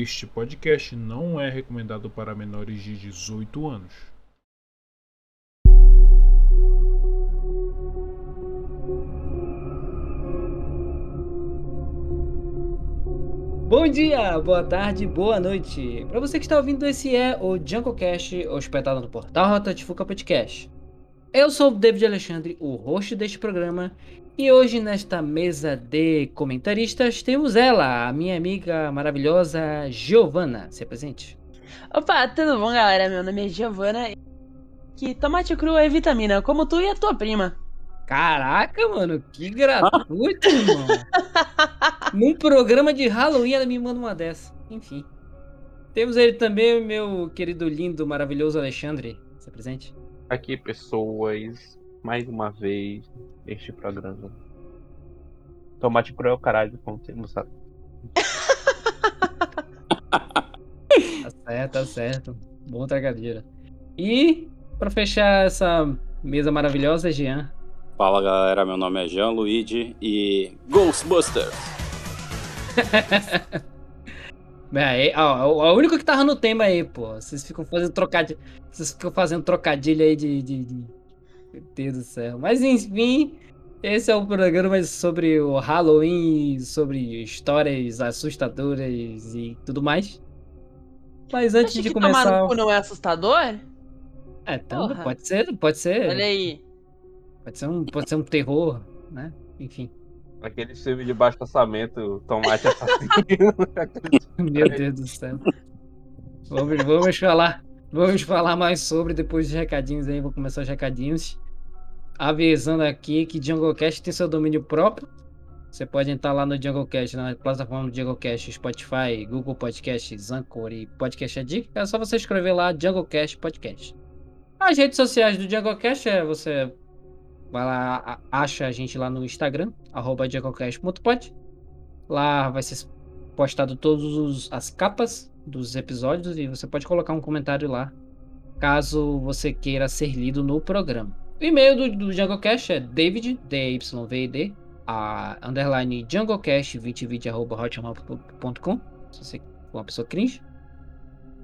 Este podcast não é recomendado para menores de 18 anos. Bom dia, boa tarde, boa noite. Para você que está ouvindo, esse é o JunkleCast, hospedado no portal Rota de Fuca Podcast. Eu sou o David Alexandre, o host deste programa, e hoje nesta mesa de comentaristas temos ela, a minha amiga maravilhosa Giovana. Se apresente. Opa, tudo bom, galera? Meu nome é Giovana. Que tomate cru é vitamina, como tu e a tua prima. Caraca, mano, que gratuito, irmão. Num programa de Halloween ela me manda uma dessa. Enfim. Temos ele também, meu querido, lindo, maravilhoso Alexandre. Se apresente. Aqui, pessoas, mais uma vez neste programa. Tomate cru é o caralho, como você não sabe. Tá certo, tá certo. Bom trocadilho. E, pra fechar essa mesa maravilhosa, Jean. Fala galera, meu nome é Jean Luigi e Ghostbusters! É, ó, o o único que tava no tema aí, pô. Vocês ficam fazendo trocadilho. Vocês ficam fazendo trocadilho aí de, de, de- Meu Deus do céu. Mas enfim, esse é o programa sobre o Halloween, sobre histórias assustadoras e tudo mais. Mas antes Acha de que tomar começar. no cu não é assustador? É, Porra. pode ser, pode ser. Olha aí. Pode ser um, pode ser um terror, né? Enfim. Aquele filme de baixo orçamento, tomate assassino. Meu Deus do céu. Vamos, vamos falar. Vamos falar mais sobre depois dos recadinhos aí. Vou começar os recadinhos. Avisando aqui que JungleCast tem seu domínio próprio. Você pode entrar lá no JungleCast, na plataforma do JungleCast, Spotify, Google Podcasts, Anchor e Podcast Addict. É só você escrever lá JungleCast Podcast. As redes sociais do JungleCast é você vai lá, acha a gente lá no Instagram, arroba junglecast.pod. Lá vai ser postado todas as capas dos episódios e você pode colocar um comentário lá, caso você queira ser lido no programa. O e-mail do, do JungleCast é david, D-Y-V-I-D, a underline junglecast2020 arroba hotmail.com, se você for uma pessoa cringe.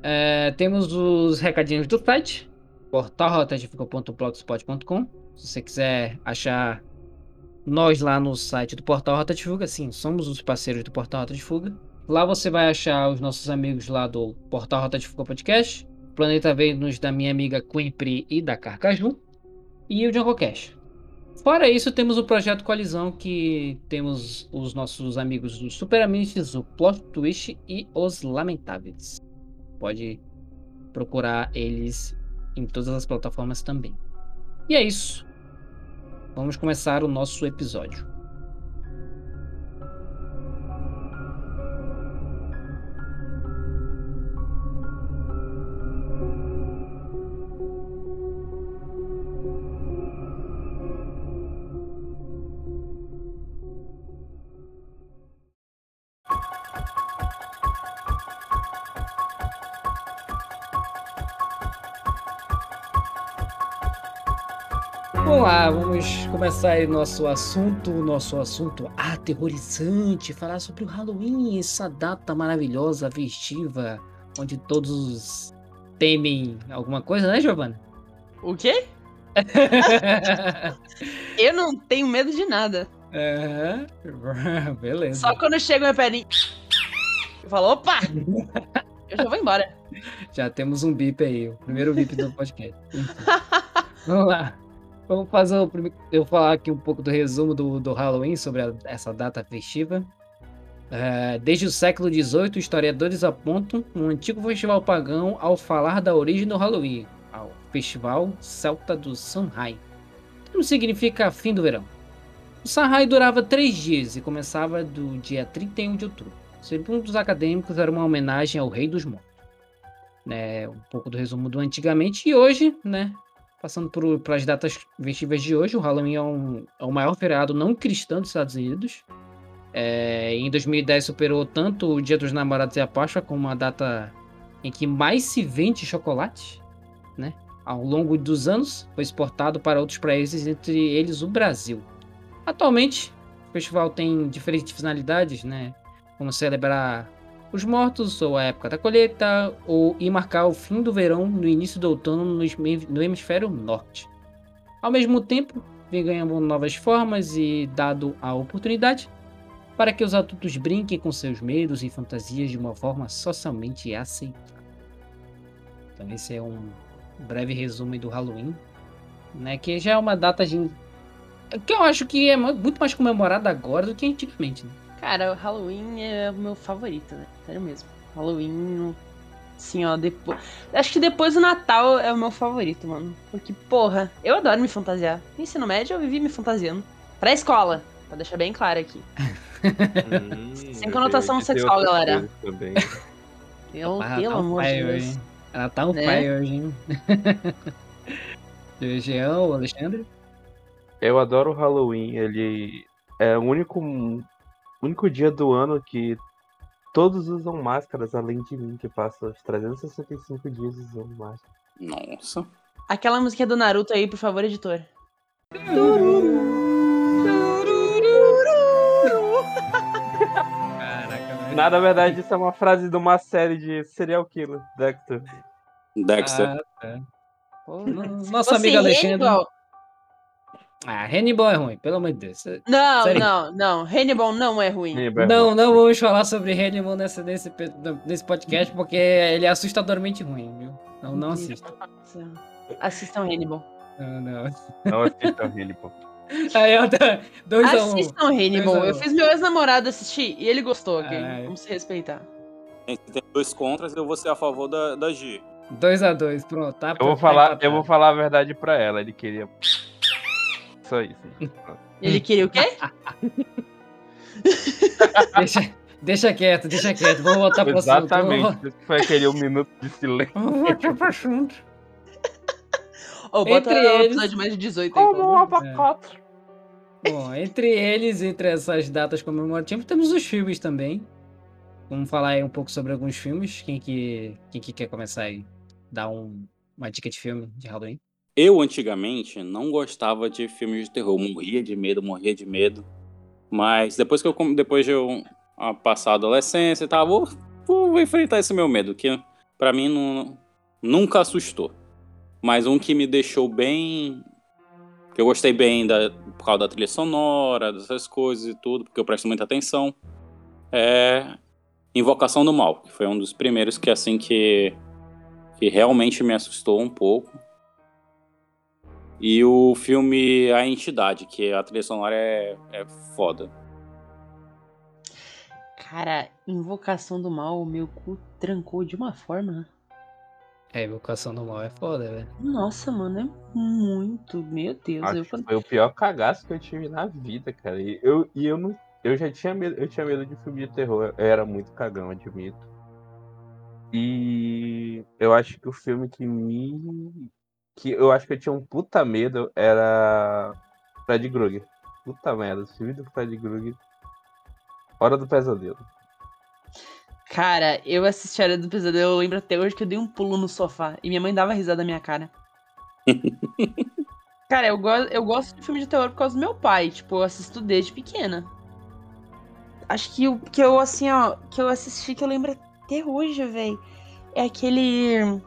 É, temos os recadinhos do site, portalrotatifica.blogspot.com, se você quiser achar nós lá no site do Portal Rota de Fuga, sim, somos os parceiros do Portal Rota de Fuga. Lá você vai achar os nossos amigos lá do Portal Rota de Fuga Podcast, Planeta Vênus da minha amiga Queen Pri e da Carcaju, e o JungleCast. Fora isso, temos o Projeto Coalizão, que temos os nossos amigos dos Super Amigos, o Plot Twist e os Lamentáveis. Pode procurar eles em todas as plataformas também. E é isso. Vamos começar o nosso episódio. Começar aí nosso assunto, nosso assunto aterrorizante, falar sobre o Halloween, essa data maravilhosa, festiva, onde todos temem alguma coisa, né, Giovana? O quê? Eu não tenho medo de nada. Aham, Beleza. Só quando chega meu pé Eu falo, opa! Eu já vou embora. Já temos um bip aí, o primeiro bip do podcast. Vamos lá. Vamos fazer o primeiro. Eu falar aqui um pouco do resumo do, do Halloween sobre a- essa data festiva. É, desde o século XVIII, historiadores apontam um antigo festival pagão ao falar da origem do Halloween, ao Festival Celta do Samhain. O termo significa fim do verão. O Samhain durava três dias e começava do dia 31 de outubro. Segundo os acadêmicos, era uma homenagem ao Rei dos Mortos. Né, um pouco do resumo do antigamente e hoje, né? Passando por, pelas datas festivas de hoje, o Halloween é, um, é o maior feriado não cristão dos Estados Unidos. É, em 2010 superou tanto o Dia dos Namorados e a Páscoa como a data em que mais se vende chocolate, né? Ao longo dos anos, foi exportado para outros países, entre eles o Brasil. Atualmente, o festival tem diferentes finalidades, né? Como celebrar os mortos, ou a época da colheita, ou e marcar o fim do verão no início do outono no hemisfério- no hemisfério norte. Ao mesmo tempo, vem ganhando novas formas e dado a oportunidade para que os adultos brinquem com seus medos e fantasias de uma forma socialmente aceitável. Então esse é um breve resumo do Halloween, né? Que já é uma data de... que eu acho que é mu- muito mais comemorada agora do que antigamente. Né? Cara, o Halloween é o meu favorito, né? Sério mesmo. Halloween, assim, ó, depois. Acho que depois do Natal é o meu favorito, mano. Porque, porra, eu adoro me fantasiar. No ensino médio eu vivi me fantasiando. Pra escola, pra deixar bem claro aqui. Hum, Sem conotação sexual, galera. Pelo, Rapaz, pelo tá on amor de Deus. hoje? Ela tá um Né? fire hoje, hein? Jean, Alexandre? Eu adoro o Halloween. Ele é o único, único dia do ano que todos usam máscaras, além de mim, que passa os 365 dias usando máscara. Nossa. Aquela música do Naruto aí, por favor, editor. Caraca, velho. Na verdade, isso é uma frase de uma série de serial killer, Dexter. Dexter. Ah, tá. Você amigo Alexandre. Ah, Hannibal é ruim, pelo amor de Deus. Não, Sério? não, não. Hannibal não é ruim. Não, não vamos falar sobre Hannibal nesse, nesse, nesse podcast, porque ele é assustadoramente ruim, viu? Não, não assista. Assistam Hannibal. Não, não. Não assista o Hannibal. Aí, ó, tá, dois a um. Assistam Hannibal. Um. Eu fiz meu ex-namorado assistir e ele gostou, ok? Ai. Vamos se respeitar. Tem dois contras, eu vou ser a favor da, da G. Dois a dois, pronto. Tá, Eu vou tá falar, empatado. eu vou falar a verdade pra ela. Ele queria. Só isso. Ele queria o quê? Deixa, deixa quieto, deixa quieto. Vamos voltar pro assunto. Exatamente. Foi aquele um minuto de silêncio. vamos voltar pro assunto. Bota Entre o eles- episódio mais de 18 aí, pelo amor de Deus. abacate. Bom, entre eles, entre essas datas comemorativas, temos os filmes também. Vamos falar aí um pouco sobre alguns filmes. Quem que, quem que quer começar aí? Dar um, uma dica de filme de Halloween? Eu, antigamente, não gostava de filmes de terror. Morria de medo, morria de medo. Mas depois que eu depois de eu ah, passar a adolescência e tal, vou, vou enfrentar esse meu medo, que pra mim não, nunca assustou. Mas um que me deixou bem. que eu gostei bem da, por causa da trilha sonora, dessas coisas e tudo, porque eu presto muita atenção, é Invocação do Mal, que foi um dos primeiros que assim que, que realmente me assustou um pouco. E o filme A Entidade, que a trilha sonora é, é foda. Cara, Invocação do Mal, o meu cu trancou de uma forma. É, Evocação do Mal é foda, velho. Nossa, mano, é muito. Meu Deus. Acho Eu, foi o pior cagaço que eu tive na vida, cara. E eu, e eu não. Eu já tinha medo, eu tinha medo de filme de terror. Eu era muito cagão, admito. E eu acho que o filme que me. Que eu acho que eu tinha um puta medo era Fred Krueger. Puta merda, o filme do Fred Krueger. Hora do pesadelo. Cara, eu assisti a Hora do Pesadelo, eu lembro até hoje que eu dei um pulo no sofá e minha mãe dava risada na minha cara. Cara, eu, go eu gosto de filme de terror por causa do meu pai, tipo, eu assisto desde pequena. Acho que o que eu, assim, ó, que eu assisti que eu lembro até hoje, velho, é aquele.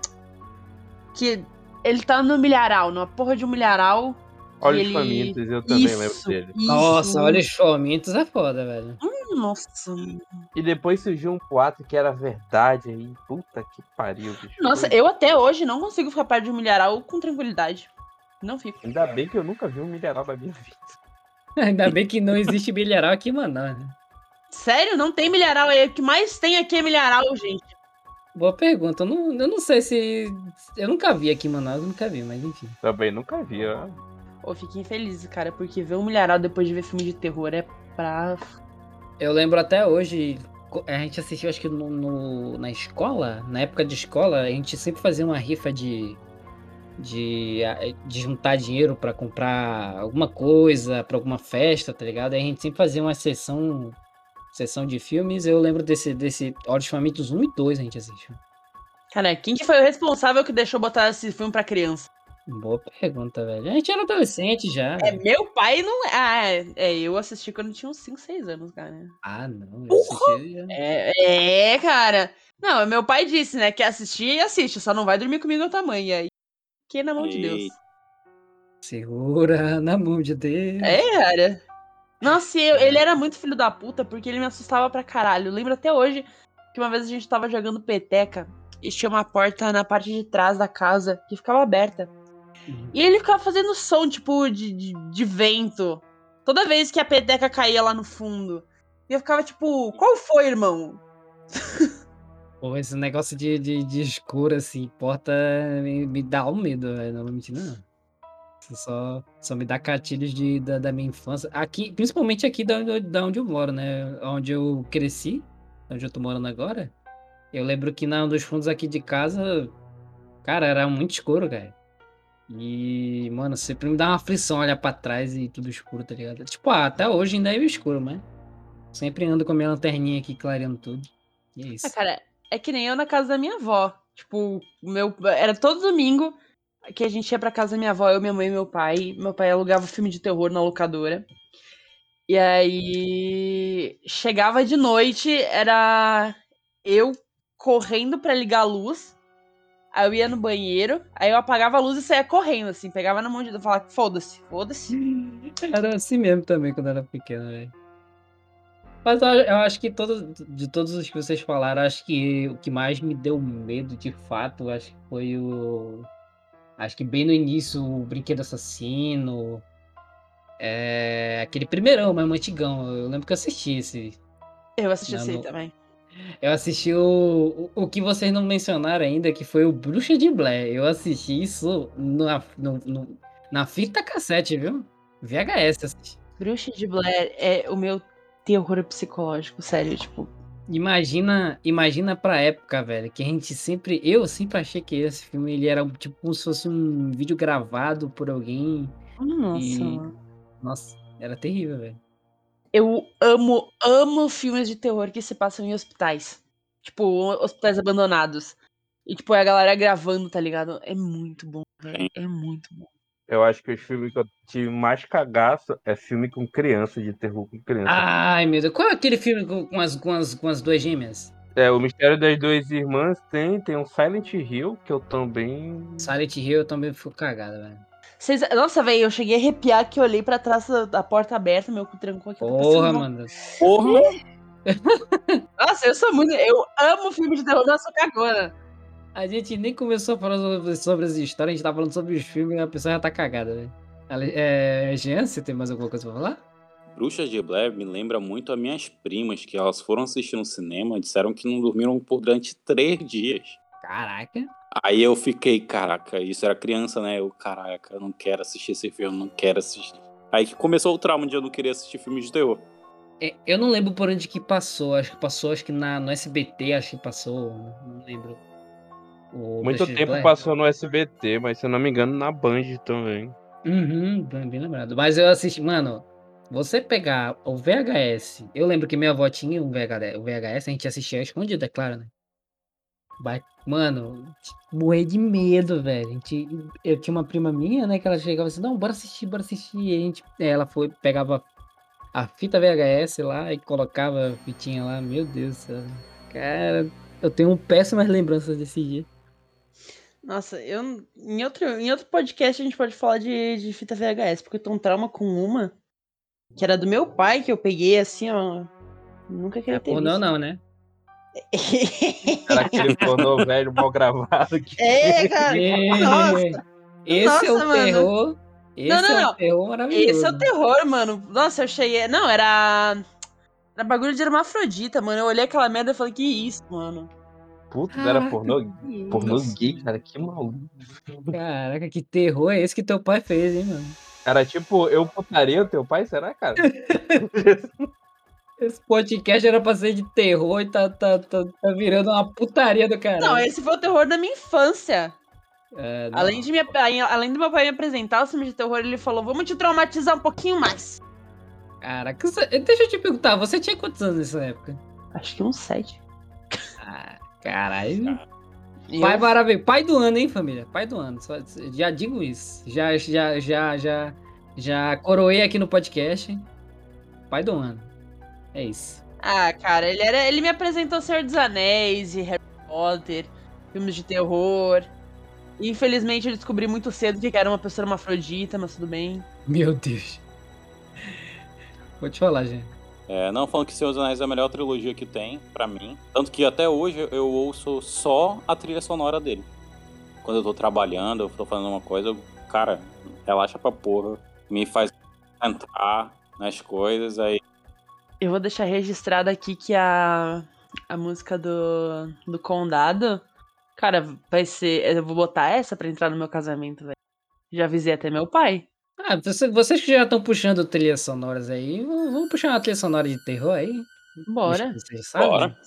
Que ele tá no milharal, numa porra de um milharal. Olhos ele... famintos, eu também lembro Isso, dele. isso. Nossa, olha os famintos é foda, velho. Nossa, E depois surgiu um boato que era verdade aí. Puta que pariu, bicho. Nossa, eu até hoje não consigo ficar perto de um milharal com tranquilidade. Não fico. Ainda bem que eu nunca vi um milharal na minha vida. Ainda bem que não existe milharal aqui, mano. né? Sério? Não tem milharal aí. O que mais tem aqui é milharal, gente. Boa pergunta. Eu não, eu não sei se. Eu nunca vi aqui em Manaus, eu nunca vi, mas enfim. Também nunca vi, ó. Pô, fiquei infeliz, cara, porque ver um milharal depois de ver filme de terror é pra. Eu lembro até hoje, a gente assistiu, acho que no, no- na escola, na época de escola, a gente sempre fazia uma rifa de. De, de juntar dinheiro pra comprar alguma coisa, pra alguma festa, tá ligado? Aí a gente sempre fazia uma sessão. Sessão de filmes. Eu lembro desse, desse Olhos Famintos 1 e 2 a gente assistiu. Cara, quem que foi o responsável que deixou botar esse filme pra criança? Boa pergunta, velho. A gente era adolescente já. É, meu pai não. Ah, é, é, eu assisti quando tinha uns 5, 6 anos, cara. Ah, não. Eu assisti já. É, é, cara. Não, meu pai disse, né? Que assistir e assiste, só não vai dormir comigo a tua mãe. E aí, que na mão de Deus. Segura na mão de Deus. É, cara. Nossa, eu- ele era muito filho da puta porque ele me assustava pra caralho. Eu lembro até hoje que uma vez a gente tava jogando peteca e tinha uma porta na parte de trás da casa que ficava aberta. Uhum. E ele ficava fazendo som, tipo, de, de, de vento. Toda vez que a peteca caía lá no fundo. E eu ficava tipo, qual foi, irmão? Pô, esse negócio de, de, de escuro, assim, porta me, me dá um medo, velho. Não vou mentir, não. Isso só, só me dá gatilhos de, da, da minha infância. Aqui, principalmente aqui da onde, eu- da onde eu moro, né? Onde eu cresci, onde eu tô morando agora. Eu lembro que na um dos fundos aqui de casa, cara, era muito escuro, cara. E, mano, sempre me dá uma aflição olhar pra trás e tudo escuro, tá ligado? Tipo, ah, até hoje ainda é escuro, mas sempre ando com a minha lanterninha aqui clareando tudo. E é isso. Ah, cara, é que nem eu na casa da minha avó. Tipo, meu, era todo domingo que a gente ia pra casa da minha avó, eu, minha mãe e meu pai. Meu pai alugava filme de terror na locadora. E aí chegava de noite, era eu correndo pra ligar a luz. Aí eu ia no banheiro, aí eu apagava a luz e saía correndo, assim, pegava na mão de Deus e falava, foda-se, foda-se. Era assim mesmo também quando era pequeno, velho. Mas eu, eu acho que todos, de todos os que vocês falaram, acho que o que mais me deu medo de fato, acho que foi o. Acho que bem no início, o Brinquedo Assassino. É, aquele primeirão, mais antigão. Eu lembro que eu assisti esse. Eu assisti esse aí não- também. Eu assisti o, o, o que vocês não mencionaram ainda, que foi o Bruxa de Blair. Eu assisti isso na, no- no- na fita cassete, viu? VHS assisti. Bruxa de Blair é o meu terror psicológico, sério, tipo. Imagina, imagina pra época, velho, que a gente sempre, eu sempre achei que esse filme ele era tipo como se fosse um vídeo gravado por alguém. Nossa, E-. Nossa, era terrível, velho. Eu amo, amo filmes de terror que se passam em hospitais. Tipo, hospitais abandonados. E, tipo, é a galera gravando, tá ligado? É muito bom, velho. É muito bom. Eu acho que os filmes que eu tive mais cagaço é filme com criança, de terror com criança. Ai, meu Deus, qual é aquele filme com, com as, com, as, com as duas gêmeas? É, o Mistério das Duas Irmãs tem, tem um Silent Hill, que eu também. Silent Hill eu também fico cagado, velho. Vocês... Nossa, velho, eu cheguei a arrepiar que eu olhei pra trás da, porta aberta, meu cu trancou aqui. eu tô Porra, mano. Porra! Nossa, eu sou muito. Eu amo filme de terror, nossa, eu sou cagona. A gente nem começou a falar sobre, sobre as histórias, a gente tá falando sobre os filmes e a pessoa já tá cagada. Ale- É, Jean, você tem mais alguma coisa pra falar? Bruxas de Blair me lembra muito as minhas primas, que elas foram assistir no cinema, disseram que não dormiram por durante três dias. Caraca. Aí eu fiquei, caraca, isso era criança, né? Eu, caraca, eu não quero assistir esse filme, não quero assistir. Aí que começou o trauma de eu não querer assistir filmes de terror. É, Eu não lembro por onde que passou. Acho que passou, acho que na, no SBT, acho que passou. Não lembro. O Muito tempo passou no SBT, mas se eu não me engano, na Band também. Uhum, bem, bem lembrado. Mas eu assisti, mano, você pegar o VHS. Eu lembro que minha avó tinha um VHS, o VHS a gente assistia escondido, é claro, né? Mano, morrer de medo, velho. A gente, eu tinha uma prima minha, né, que ela chegava assim, não, bora assistir, bora assistir. E a gente, ela foi, pegava a fita VHS lá e colocava a fitinha lá. Meu Deus do céu. Cara, eu tenho péssimas lembranças desse dia. Nossa, eu. Em outro, em outro podcast a gente pode falar de, de fita VHS, porque eu tenho um trauma com uma que era do meu pai, que eu peguei assim, ó. Nunca queria É ter pornô visto. não, né? Era aquele pornô velho mal gravado que. é, cara. Nossa. Esse é o Nossa, mano. terror. Esse Não, não, é não. o terror maravilhoso. Esse é o terror, mano. Nossa, eu cheguei. Não, era. Era bagulho de hermafrodita, mano. Eu olhei aquela merda e falei, que isso, mano? Puta, era pornô, pornô gay, cara. Que maluco. Caraca, que terror é esse que teu pai fez, hein, mano? Era tipo, eu putaria o teu pai, será, cara? Esse podcast era pra ser de terror e tá, tá, tá, tá virando uma putaria do caralho. Não, esse foi o terror da minha infância. É. Além, de me, além do meu pai me apresentar o filme de terror, ele falou: vamos te traumatizar um pouquinho mais. Caraca, deixa eu te perguntar, você tinha quantos anos nessa época? Acho que uns sete. Ah, caralho. Eu- Pai maravilhoso. Pai do ano, hein, família? Pai do ano. Só- já digo isso. Já, já, já, já, já coroei aqui no podcast. Pai do ano. É isso. Ah, cara, ele, era, ele me apresentou Senhor dos Anéis e Harry Potter, filmes de terror. Infelizmente eu descobri muito cedo que era uma pessoa hermafrodita, mas tudo bem. Meu Deus. Vou te falar, gente. É, não falando que Senhor dos Anéis é a melhor trilogia que tem, pra mim. Tanto que até hoje eu ouço só a trilha sonora dele. Quando eu tô trabalhando, eu tô fazendo uma coisa, eu, cara, relaxa pra porra. Me faz entrar nas coisas, aí Eu vou deixar registrado aqui que a, a música do, do Condado, cara, vai ser. Eu vou botar essa pra entrar no meu casamento, velho. Já avisei até meu pai. Ah, você- vocês que já estão puxando trilhas sonoras aí, vamos vamos puxar uma trilha sonora de terror aí? Bora. Vocês sabem? Bora.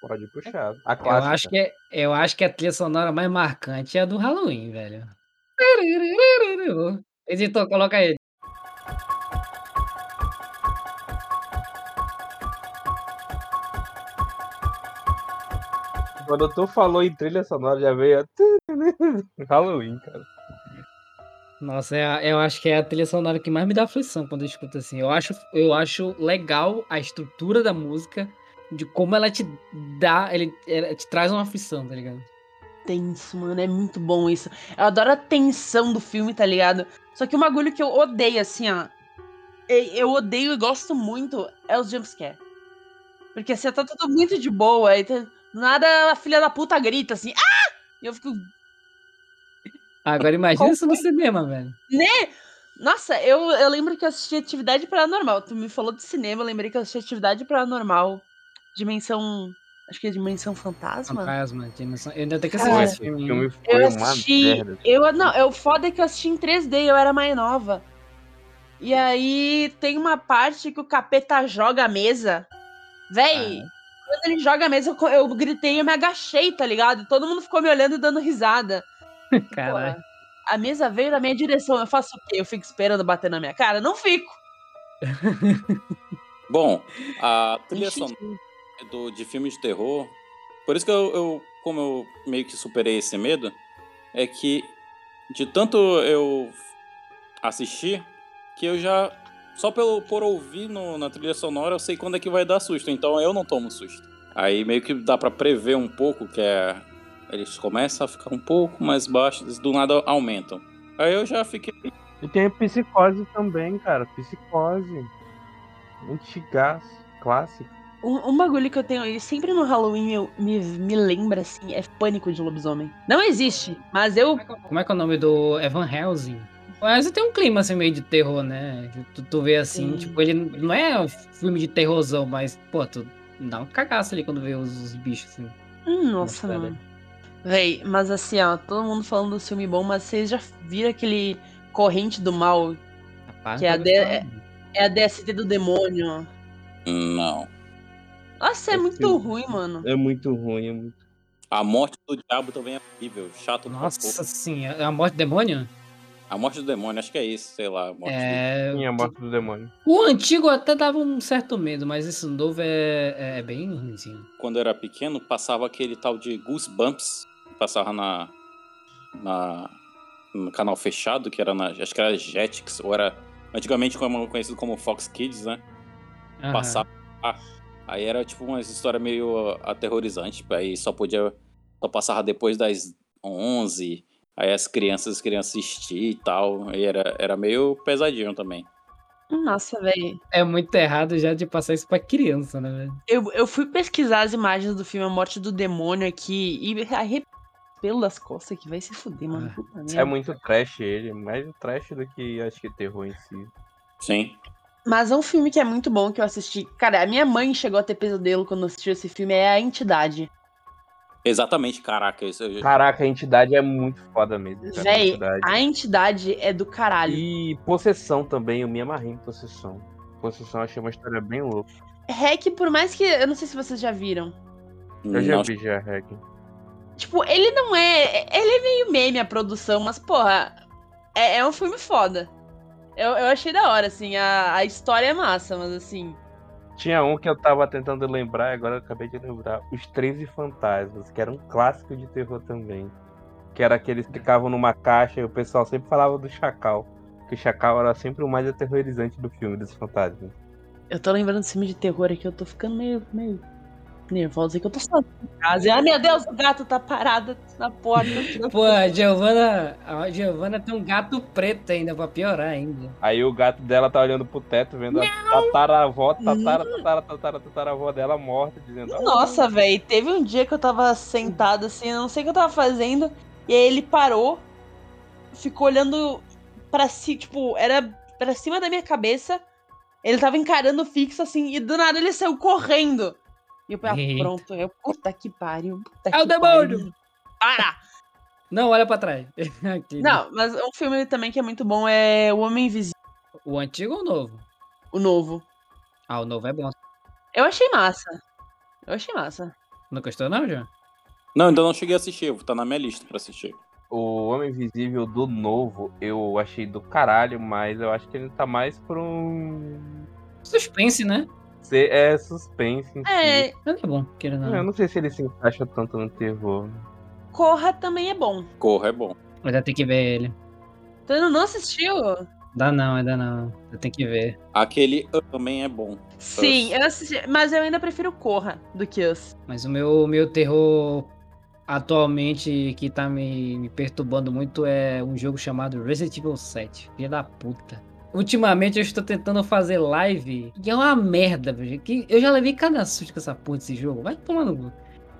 Pode puxar. A Eu clássica. acho, que é, eu acho que a trilha sonora mais marcante é a do Halloween, velho. Editor, coloca aí. Quando tu falou em trilha sonora, já veio a... Halloween, cara. Nossa, é eu acho que é a trilha sonora que mais me dá aflição quando eu escuto assim. Eu acho, eu acho legal a estrutura da música, de como ela te dá, ele, ela te traz uma aflição, tá ligado? Tenso, mano, é muito bom isso. Eu adoro a tensão do filme, tá ligado? Só que um bagulho que eu odeio, assim, ó. Eu odeio e gosto muito é os jumpscare. Porque você tá tudo muito de boa, e tá- do nada a filha da puta grita assim, ah! E eu fico, Agora imagina isso no cinema, velho. Nossa, eu, eu lembro que eu assisti Atividade Paranormal. Tu me falou de cinema, eu lembrei que eu assisti Atividade Paranormal. Dimensão. Acho que é Dimensão Fantasma? Fantasma, dimensão. Eu ainda tenho que Cara, assistir Esse esse filme. filme hein? foi Eu assisti. merda. Eu, não, eu foda é que eu assisti em 3D, eu era mais nova. E aí tem uma parte que o capeta joga a mesa. Véi, quando ele joga a mesa, eu, eu gritei e eu me agachei, tá ligado? Todo mundo ficou me olhando e dando risada. Caralho. Porra, a mesa veio na minha direção. Eu faço o quê? Eu fico esperando bater na minha cara? Não fico. Bom, a trilha sonora do, de filmes de terror, por isso que eu, eu- como eu meio que superei esse medo, é que de tanto eu assistir, que eu já, só pelo, por ouvir no- na trilha sonora, eu sei quando é que vai dar susto, então eu não tomo susto. Aí meio que dá pra prever um pouco, que é, eles começam a ficar um pouco mais baixos, do nada aumentam. Aí eu já fiquei E tem a psicose também, cara. Psicose. Antigaço. Clássico. Um, um bagulho que eu tenho, e sempre no Halloween eu, me, me lembra, assim, é pânico de lobisomem. Não existe, mas eu. Como é que é o nome do Evan Helsing? Mas tem um clima assim meio de terror, né? Tu, tu vê assim, Sim. tipo, ele não é um filme de terrorzão, mas, pô, tu dá um cagaço ali quando vê os, os bichos, assim. Hum, nossa, Nossa, mano. Véi, mas assim, ó, todo mundo falando do filme bom, mas vocês já viram aquele Corrente do Mal? Rapaz, Que é a de- não. É a DST do demônio. não. Nossa, é Esse muito filme- ruim, mano. É muito ruim, é muito. A morte do diabo também é horrível, chato Nossa sim, é a morte do demônio? A morte do demônio, acho que é isso, sei lá. a Morte É. Sim, a morte do demônio. O antigo até dava um certo medo, mas esse novo é, é bem ruimzinho. do... Quando eu era pequeno, passava aquele tal de Goosebumps, passava na, na no canal fechado, que era na, acho que era Jetix, ou era antigamente como, conhecido como Fox Kids, né? Aham. Passava lá. Aí era tipo uma história meio aterrorizante, tipo, aí só podia, só passava depois das 11, aí as crianças queriam assistir e tal, e era, era meio pesadinho também. Nossa, véi. É muito errado já de passar isso pra criança, né, velho? Eu, eu fui pesquisar as imagens do filme A Morte do Demônio aqui e arrepiei pelo das costas que vai se fuder, mano. Ah. Puta É merda. muito trash ele. Mais trash do que acho que terror em si. Sim. Mas é um filme que é muito bom que eu assisti. Cara, a minha mãe chegou a ter pesadelo quando assistiu esse filme, é A Entidade. Exatamente, caraca, isso eu- Caraca, a entidade é muito foda mesmo. cara, a Véi, entidade. A Entidade é do caralho. E possessão também, eu me amarrei em possessão. Possessão eu achei uma história bem louca. Hack, por mais que. Eu não sei se vocês já viram. Eu já vi já, Hack. Tipo, ele não é. Ele é meio meme a produção, mas, porra, é, é um filme foda. Eu, eu achei da hora, assim. A, a história é massa, mas assim. Tinha um que eu tava tentando lembrar, agora eu acabei de lembrar. Os 13 Fantasmas, que era um clássico de terror também. Que era que eles ficavam numa caixa e o pessoal sempre falava do Chacal. Que o Chacal era sempre o mais aterrorizante do filme dos fantasmas. Eu tô lembrando desse filme de terror aqui, eu tô ficando meio, meio nervosa que eu tô sozinha em casa. Ah, meu Deus, o gato tá parado na porta. Pô, a Giovana, a Giovana tem um gato preto ainda, pra piorar ainda. Aí o gato dela tá olhando pro teto, vendo a tataravó, tatara, tatara, tatara, tataravó dela morta, dizendo. "Ah, Nossa, velho, teve um dia que eu tava sentada assim, eu não sei o que eu tava fazendo, e aí ele parou, ficou olhando pra si, tipo, era pra cima da minha cabeça, ele tava encarando fixo assim, e do nada ele saiu correndo. E eu falei, ah, pronto, eu, puta que pariu. Puta É o que demônio! pariu. Para! Não, olha pra trás. Aqui. Não, mas um filme também que é muito bom é O Homem Invisível, O antigo ou o novo? o novo. Ah, o novo é bom. Eu achei massa. Eu achei massa. Não gostou não, João? Não, ainda não cheguei a assistir, tá na minha lista pra assistir. O Homem Invisível do novo eu achei do caralho, mas eu acho que ele tá mais pra um. Suspense, né? Ser- É suspense. Em É, si. Mas é bom, queira não. Eu não sei se ele se encaixa tanto no terror. Corra também é bom. Corra é bom. Ainda tem que ver ele. Tu ainda não assistiu? Dá não, ainda não. Eu tenho que ver. Aquele Us também é bom. Sim, eu assisti, mas eu ainda prefiro Corra do que Us. Mas o meu, meu terror atualmente que tá me, me perturbando muito é um jogo chamado Resident Evil 7. Filha da puta. Ultimamente eu estou tentando fazer live e é uma merda, velho. Que eu já levei cada susto com essa porra desse jogo. Vai tomar no. cu.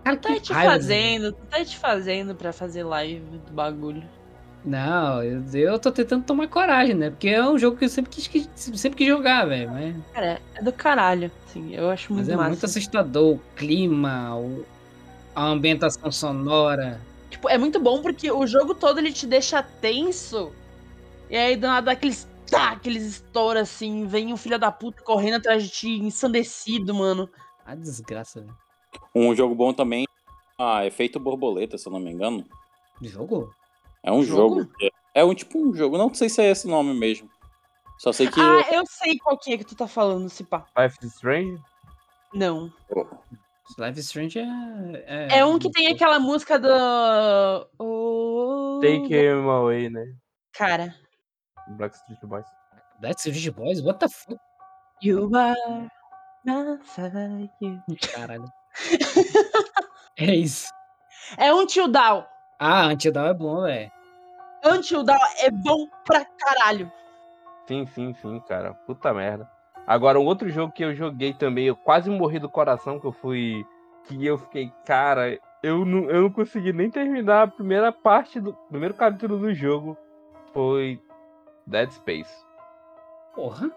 Cara, Tá que te raiva, fazendo, tá te fazendo pra fazer live do bagulho. Não, eu, eu tô tentando tomar coragem, né? Porque é um jogo que eu sempre quis, sempre quis jogar, velho. Mas, Cara, é do caralho. Sim, eu acho muito mas é massa. muito assustador. O clima, o- a ambientação sonora. Tipo, é muito bom porque o jogo todo ele te deixa tenso. E aí do nada dá aqueles. Tá, aqueles estouros assim. Vem um filho da puta correndo atrás de ti, ensandecido, mano. A desgraça, velho. Um jogo bom também. Ah, Efeito Borboleta, se eu não me engano. Jogo? É um Jogo? jogo. que- É um tipo um jogo. Não sei se é esse o nome mesmo. Só sei que. Ah, eu sei qual que é que tu tá falando, se pá. Life is Strange? Não. Life is Strange é. É um que tem aquela música do. Oh, Take him away, né? Cara. Blackstreet Boys. Backstreet Boys? What the fuck? You are my fire. Caralho. é isso. É Until Down. Ah, Antidown é bom, velho. Until Down é bom pra caralho. Sim, sim, sim, cara. Puta merda. Agora, um outro jogo que eu joguei também, eu quase morri do coração, que eu fui. Que eu fiquei, cara, eu não, eu não consegui nem terminar a primeira parte do. Primeiro capítulo do jogo. Foi Dead Space. Porra.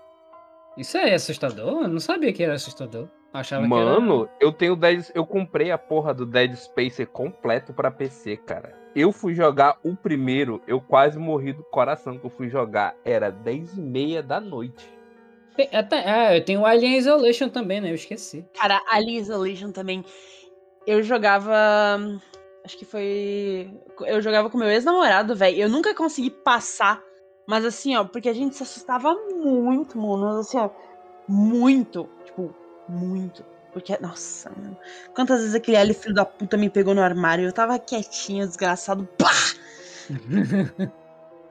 Isso é assustador? Eu não sabia que era assustador. Eu Achava Mano, eu tenho 10. Eu comprei a porra do Dead Space completo pra PC, cara. Eu fui jogar o primeiro, eu quase morri do coração que eu fui jogar. Era 10 e meia da noite. era. Tem- até- Ah, eu tenho o Alien Isolation também, né? Eu esqueci. Cara, Alien Isolation também. Eu jogava. Acho que foi. Eu jogava com meu ex-namorado, velho. Eu nunca consegui passar. Mas assim, ó, porque a gente se assustava muito, mano. Assim, ó. Muito. Tipo, muito. Porque, nossa, mano. Quantas vezes aquele L filho da puta me pegou no armário? Eu tava quietinha, desgraçado. Pá!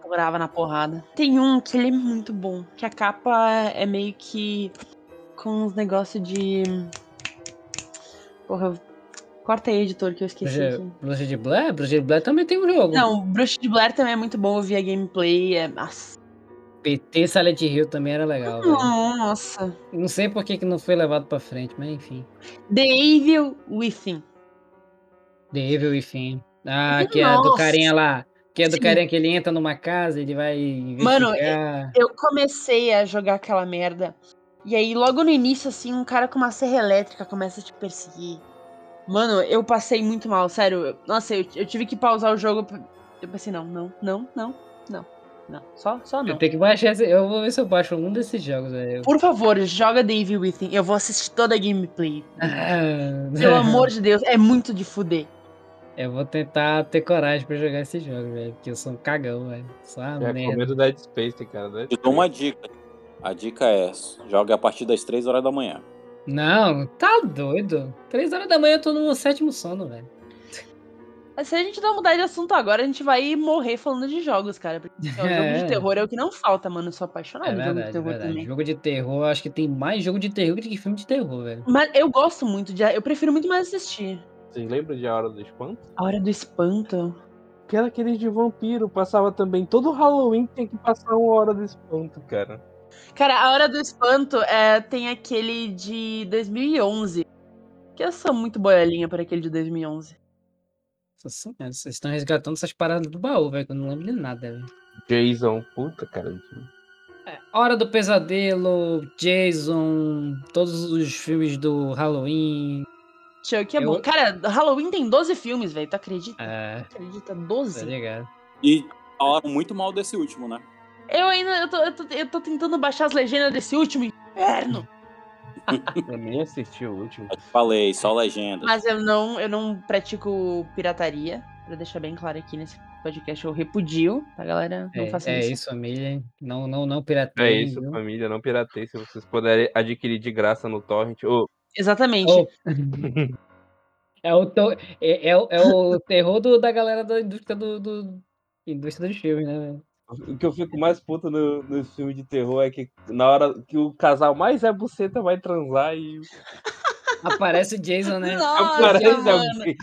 Morava na porrada. Tem um que ele é muito bom. Que a capa é meio que. Com uns negócios de. Porra, eu- corta aí, editor, que eu esqueci. Bruxa. Bruxa de Blair? Bruxa de Blair também tem um jogo. Não, Bruxa de Blair também é muito bom. Eu vi a gameplay. É. Nossa. PT Silent Hill também era legal, velho. Nossa. Não sei por que, que não foi levado pra frente, mas enfim. The Evil Within. The Evil Within. Ah, que é do carinha lá. Que é do Sim. carinha que ele entra numa casa, ele vai Mano, investigar. Eu comecei a jogar aquela merda. E aí, logo no início, assim, um cara com uma serra elétrica começa a te perseguir. Mano, eu passei muito mal, sério. Eu- Nossa, eu, eu tive que pausar o jogo. pra- Eu pensei, não, não, não, não, não, não. Só, só Eu não. tenho que baixar esse... Eu vou ver se eu baixo um desses jogos, velho. Por favor, joga The Evil Within. Eu vou assistir toda a gameplay. Ah, Pelo amor de Deus, é muito de fuder. Eu vou tentar ter coragem pra jogar esse jogo, velho. Porque eu sou um cagão, velho. Só uma É, merda. recomendo Dead Space, cara. Dead Eu dou uma dica. A dica é: joga a partir das 3 horas da manhã. Não, tá doido. Três horas da manhã eu tô no sétimo sono, velho. Se a gente não mudar de assunto agora, a gente vai morrer falando de jogos, cara. Porque o jogo É. de terror é o que não falta, mano. Eu sou apaixonado É por jogo de verdade, é terror verdade. também. Jogo de terror, acho que tem mais jogo de terror do que filme de terror, velho. Mas eu gosto muito de. Eu prefiro muito mais assistir. Vocês lembram de A Hora do Espanto? A Hora do Espanto. Que era aquele de vampiro, passava também. Todo Halloween tem que passar uma Hora do Espanto, cara. Cara, A Hora do Espanto é, tem aquele de 2011. Que eu sou muito boiolinha para aquele de 2011. Nossa senhora, vocês estão resgatando essas paradas do baú, velho, que eu não lembro de nada, velho. Jason, puta, cara. É, Hora do Pesadelo, Jason, todos os filmes do Halloween. Chuck é Eu- bom. Cara, Halloween tem 12 filmes, velho. Tu acredita? É, Acredita? tá 12? ligado? E falaram muito mal desse último, né? Eu ainda. Eu tô, eu, tô, eu tô tentando baixar as legendas desse último inferno. Eu nem assisti o último. Eu falei, só legendas. Mas eu não, eu não pratico pirataria. Pra deixar bem claro aqui nesse podcast, eu repudio, tá, galera? Não É, façam é isso. isso, família. Não, não, não É pirateiem. isso, viu? família. Não pirateie. Se vocês puderem adquirir de graça no Torrent. Ô, Exatamente. Oh. É o, to- é, é o- é o terror do- da galera da indústria do, do- indústria dos filmes, né? velho? O que eu fico mais puto no, no filme de terror é que na hora que o casal mais é buceta vai transar e Aparece o Jason, né? Nossa, aparece mano. alguém.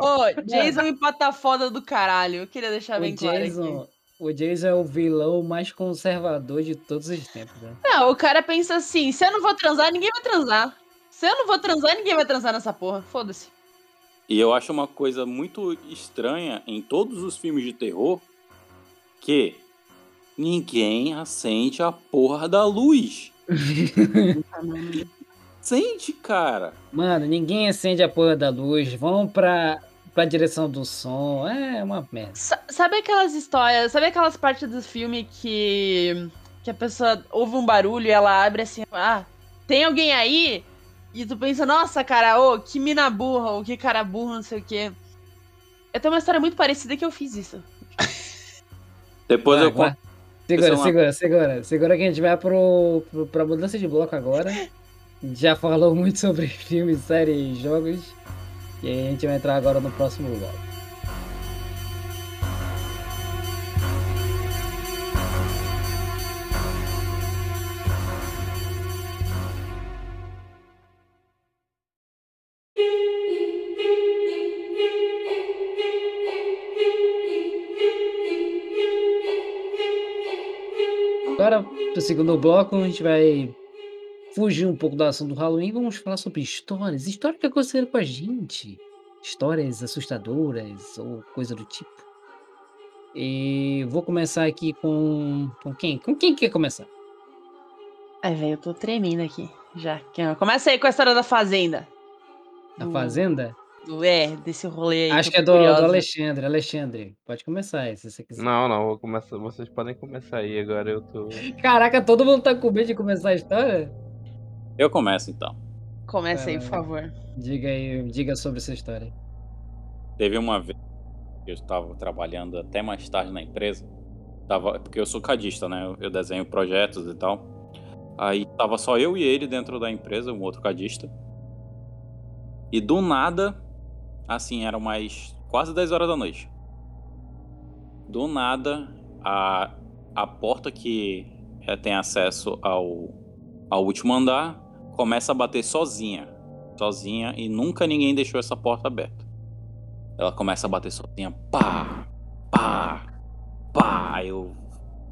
Ô, Jason e pata foda do caralho. Eu queria deixar O bem claro aqui. Jason, o Jason é o vilão mais conservador de todos os tempos, né? Não, o cara pensa assim: se eu não vou transar, ninguém vai transar. Se eu não vou transar, ninguém vai transar nessa porra. Foda-se. E eu acho uma coisa muito estranha em todos os filmes de terror que ninguém acende a porra da luz. Acende, cara. Mano, ninguém acende a porra da luz. Vão pra, pra direção do som. É uma merda. Sa- Sabe aquelas histórias, sabe aquelas partes do filme que, que a pessoa ouve um barulho e ela abre assim, ah, tem alguém aí? E tu pensa, nossa, cara, ô, que mina burra, ou que cara burro, não sei o quê. Eu tenho uma história muito parecida que eu fiz isso. Depois Vai, eu vai. Segura, é uma- segura, segura. Segura que a gente vai pro, pro, pra mudança de bloco agora. Já falou muito sobre filmes, séries, jogos. E aí a gente vai entrar agora no próximo bloco. Segundo bloco, a gente vai fugir um pouco da ação do Halloween e vamos falar sobre histórias. Histórias que aconteceram com a gente. Histórias assustadoras ou coisa do tipo. E vou começar aqui com. Com quem? Com quem quer começar? Ai, velho, eu tô tremendo aqui. Já. Começa aí com a história da Fazenda. A Do- Fazenda? É, desse rolê aí. Acho que eu é do, do. Alexandre. Alexandre, pode começar aí, se você quiser. Não, não, vou começar. Vocês podem começar aí, agora eu tô. Caraca, todo mundo tá com medo de começar a história? Eu começo então. Começa aí, por favor. Diga aí, diga sobre essa história. Teve uma vez que eu estava trabalhando até mais tarde na empresa. Tava, porque eu sou cadista, né? Eu, eu desenho projetos e tal. Aí tava só eu e ele dentro da empresa, um outro cadista. E do nada, assim, eram mais quase 10 horas da noite. Do nada, a, a porta que eh, tem acesso ao, ao último andar começa a bater sozinha. Sozinha e nunca ninguém deixou essa porta aberta. Ela começa a bater sozinha, pá, pá, pá. Aí, eu,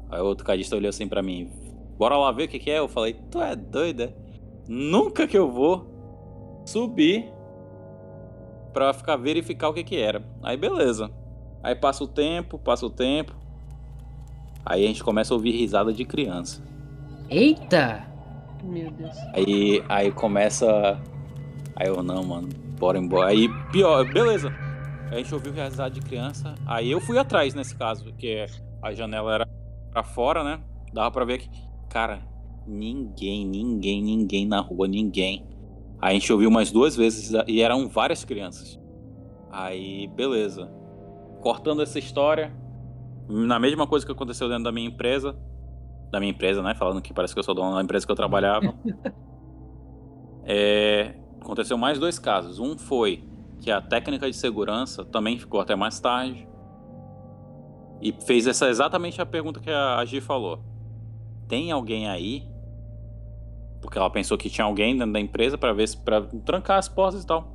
aí o outro cadista olhou assim pra mim, bora lá ver o que, que é? Eu falei, tu é doida? Nunca que eu vou subir pra ficar verificar o que que era. Aí beleza. Aí passa o tempo, passa o tempo. Aí a gente começa a ouvir risada de criança. Eita! Meu Deus. Aí, aí começa. Aí eu, não, mano, bora embora. Aí, pior, beleza. A gente ouviu risada de criança. Aí eu fui atrás nesse caso, porque a janela era pra fora, né? Dava pra ver que. Cara, ninguém, ninguém, ninguém na rua, ninguém. Aí a gente ouviu umas duas vezes e eram várias crianças. Aí, beleza. Cortando essa história, na mesma coisa que aconteceu dentro da minha empresa, da minha empresa, né? Falando que parece que eu sou dono da empresa que eu trabalhava. é, aconteceu mais dois casos. Um foi que a técnica de segurança também ficou até mais tarde e fez essa exatamente a pergunta que a Gi falou. Tem alguém aí? Porque ela pensou que tinha alguém dentro da empresa para ver se para trancar as portas e tal.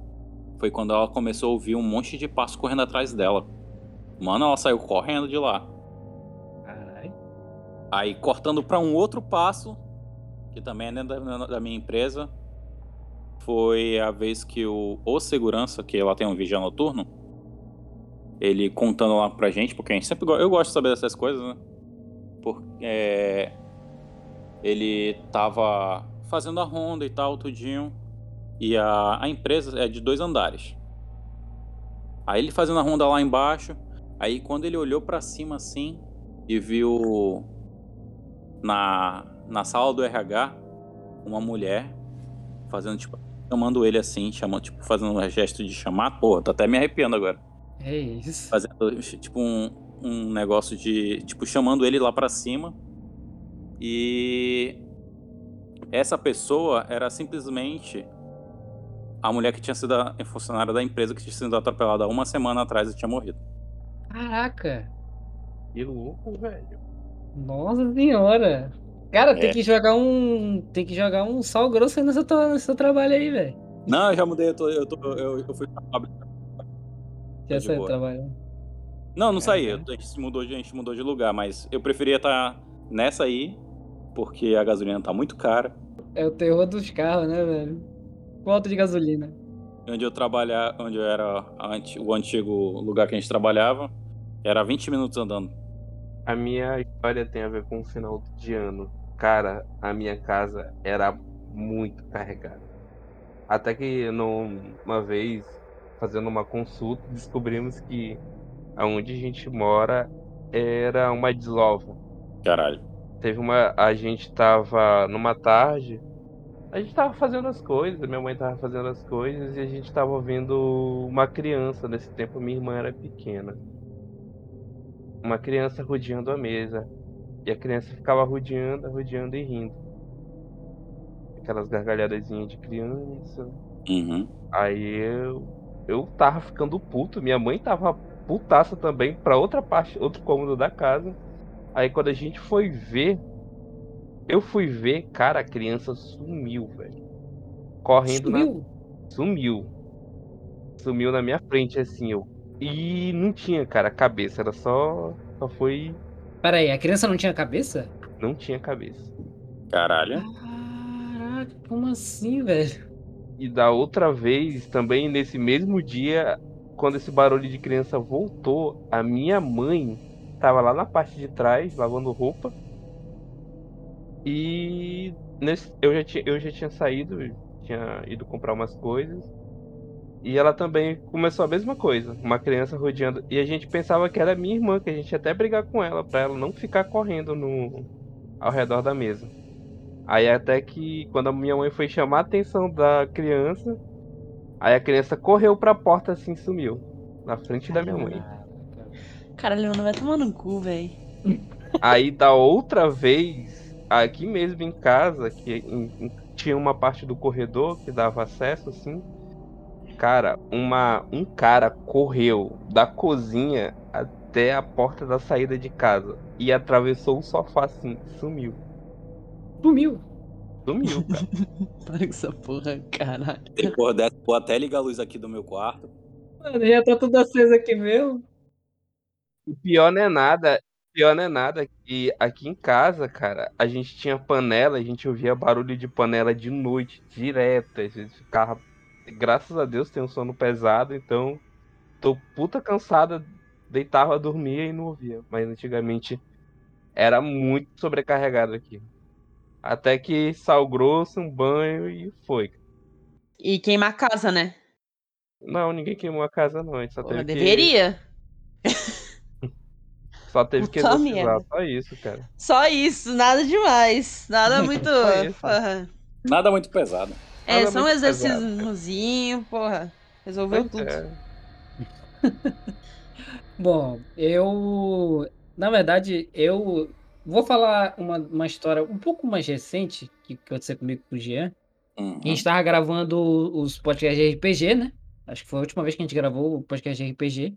Foi quando ela começou a ouvir um monte de passos correndo atrás dela. Mano, ela saiu correndo de lá. Caralho. Aí cortando para um outro passo, que também é dentro da, da minha empresa, foi a vez que o, o segurança, que ela tem um vigia noturno, ele contando lá pra gente, porque a gente sempre eu gosto de saber dessas coisas, né? Porque é, ele tava fazendo a ronda e tal, tudinho. E a, a empresa é de dois andares. Aí ele fazendo a ronda lá embaixo, aí quando ele olhou pra cima assim e viu na, na sala do RH uma mulher fazendo tipo chamando ele assim, chamando, tipo fazendo um gesto de chamar, porra, tô até me arrepiando agora. É isso. Fazendo tipo um, um negócio de tipo chamando ele lá pra cima. E essa pessoa era simplesmente a mulher que tinha sido a funcionária da empresa que tinha sido atropelada uma semana atrás e tinha morrido. Caraca. Que louco, velho. Nossa senhora. Cara, tem É. que jogar um. Tem que jogar um sal grosso aí no seu, no seu trabalho aí, velho. Não, eu já mudei, eu, tô, eu, tô, eu, eu fui pra fábrica. Já saiu trabalhando. Não, não saí, Aham. eu- a gente mudou de, a gente mudou de lugar, mas eu preferia estar nessa aí, porque a gasolina tá muito cara. É o terror dos carros, né, velho? Falta de gasolina. Onde eu trabalhar, onde eu era anti- o antigo lugar que a gente trabalhava, era 20 minutos andando. A minha história tem a ver com o final de ano. Cara, a minha casa era muito carregada. Até que num- uma vez, fazendo uma consulta, descobrimos que aonde a gente mora era uma deslova. Caralho. Teve uma. A gente tava numa tarde. A gente tava fazendo as coisas, minha mãe tava fazendo as coisas e a gente tava ouvindo uma criança. Nesse tempo minha irmã era pequena. Uma criança rodeando a mesa. E a criança ficava rodeando, rodeando e rindo. Aquelas gargalhadazinhas de criança. Uhum. Aí eu, eu tava ficando puto, minha mãe tava putaça também pra outra parte, outro cômodo da casa. Aí quando a gente foi ver, eu fui ver, cara, a criança sumiu, velho. Correndo na Sumiu. sumiu. Sumiu na minha frente assim, eu. E não tinha, cara, cabeça, era só só foi Pera aí, a criança não tinha cabeça? não tinha cabeça. Caralho. Caraca, como assim, velho? E da outra vez, também nesse mesmo dia, quando esse barulho de criança voltou, a minha mãe tava lá na parte de trás, lavando roupa. E nesse- eu, já tinha, eu já tinha saído, tinha ido comprar umas coisas. E ela também começou a mesma coisa, uma criança rodeando. E a gente pensava que era minha irmã, que a gente ia até brigar com ela, pra ela não ficar correndo no, ao redor da mesa. Aí até que quando a minha mãe foi chamar a atenção da criança, aí a criança correu pra porta assim e sumiu. Na frente da minha mãe. Caralho, não vai tomar no cu, velho. Aí da outra vez, aqui mesmo em casa, que em- em- tinha uma parte do corredor que dava acesso assim. Cara, uma, um cara correu da cozinha até a porta da saída de casa e atravessou o sofá assim, sumiu. Sumiu. Sumiu, cara. Para com essa porra, caralho. Depois dessa, vou até ligar a luz aqui do meu quarto. Mano, já tá tudo aceso aqui mesmo. O pior não é nada, pior não é nada que aqui em casa, cara, a gente tinha panela, a gente ouvia barulho de panela de noite, direto, a gente ficava, graças a Deus tem um sono pesado, então tô puta cansada, deitava, dormia e não ouvia, mas antigamente era muito sobrecarregado aqui. Até que sal grosso, um banho e foi. E queimar a casa, né? Não, ninguém queimou a casa não, a gente só Porra, teve que, deveria. Só teve que merda. só isso, cara. Só isso, nada demais. Nada muito. Só porra. Nada muito pesado. É, Nada só um exercíciozinho, porra. Resolveu Pois tudo. é. Bom, eu. Na verdade, eu vou falar uma, uma história um pouco mais recente que que aconteceu comigo com o Jean. Uhum. A gente tava gravando os podcasts de RPG, né? Acho que foi a última vez que a gente gravou o podcast de RPG.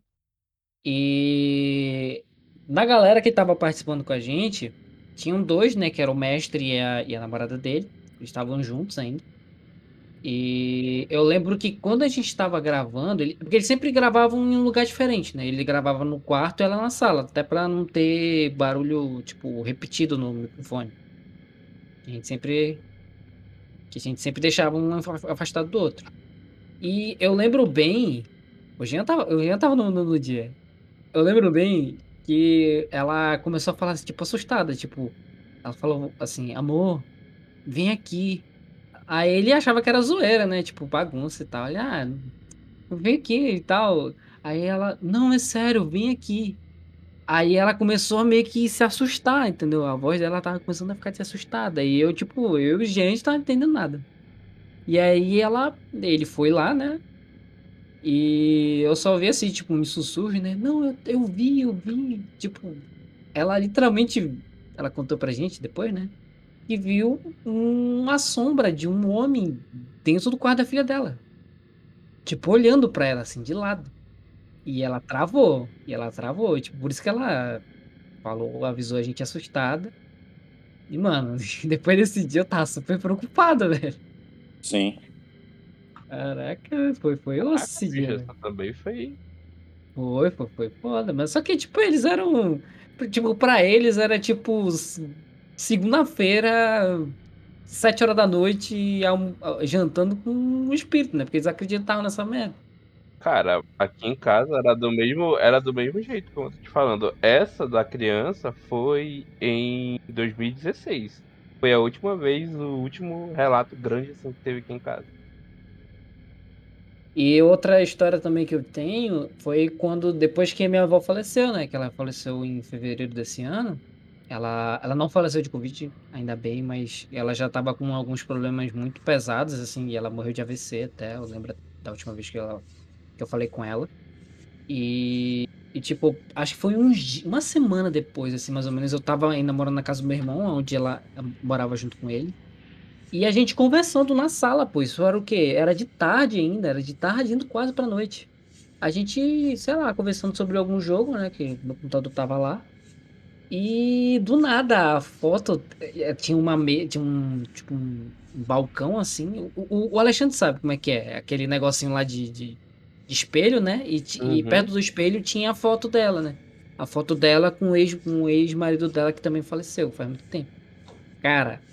E na galera que tava participando com a gente, tinham dois, né? Que era o mestre e a, e a namorada dele. Eles estavam juntos ainda. E eu lembro que quando a gente estava gravando, ele, porque eles sempre gravavam em um lugar diferente, né? Ele gravava no quarto e ela na sala, até pra não ter barulho, tipo, repetido no microfone. A gente sempre. Que a gente sempre deixava um afa- afastado do outro. E eu lembro bem. O Jean tava, o Jean tava no, no, no dia. Eu lembro bem que ela começou a falar, assim, tipo, assustada. Tipo, ela falou assim: amor, vem aqui. Aí ele achava que era zoeira, né? Tipo, bagunça e tal. Ele, ah, vem aqui e tal. Aí ela, não, é sério, vem aqui. Aí ela começou a meio que se assustar, entendeu? A voz dela tava começando a ficar assustada. E eu, tipo, eu e o gente tava entendendo nada. E aí ela, ele foi lá, né? E eu só vi assim, tipo, um sussurro, né? Não, eu, eu vi, eu vi. Tipo, ela literalmente, ela contou pra gente depois, né? Que viu uma sombra de um homem dentro do quarto da filha dela. Tipo, olhando pra ela, assim, de lado. E ela travou. E ela travou. Tipo, por isso que ela falou, avisou a gente assustada. E, mano, depois desse dia eu tava super preocupado, velho. Sim. Caraca, foi, foi Ah, essa também foi. Foi, foi, foi foda. Mas só que, tipo, eles eram. Tipo, pra eles era tipo. Segunda-feira, sete horas da noite, jantando com o espírito, né? Porque eles acreditavam nessa merda. Cara, aqui em casa era do mesmo, era do mesmo jeito, como eu tô te falando. Essa da criança foi em 2016. Foi a última vez, o último relato grande assim, que teve aqui em casa. E outra história também que eu tenho foi quando, depois que minha avó faleceu, né? Que ela faleceu em fevereiro desse ano. Ela, ela não faleceu de Covid, ainda bem, mas ela já tava com alguns problemas muito pesados, assim, e ela morreu de AVC até, eu lembro da última vez que, ela, que eu falei com ela. E, e, tipo, acho que foi di- uma semana depois, assim, mais ou menos, eu tava ainda morando na casa do meu irmão, onde ela morava junto com ele. E a gente conversando na sala, pô, isso era o quê? Era de tarde ainda, era de tarde indo quase pra noite. A gente, sei lá, conversando sobre algum jogo, né, que meu computador tava lá. E do nada a foto eh, tinha uma me... tinha um tipo um balcão assim. O, o- Alexandre sabe como é que é, aquele negocinho lá de, de, de espelho, né? E, ti- e Uhum. perto do espelho tinha a foto dela, né? A foto dela com o ex com o ex-marido dela que também faleceu faz muito tempo. Cara,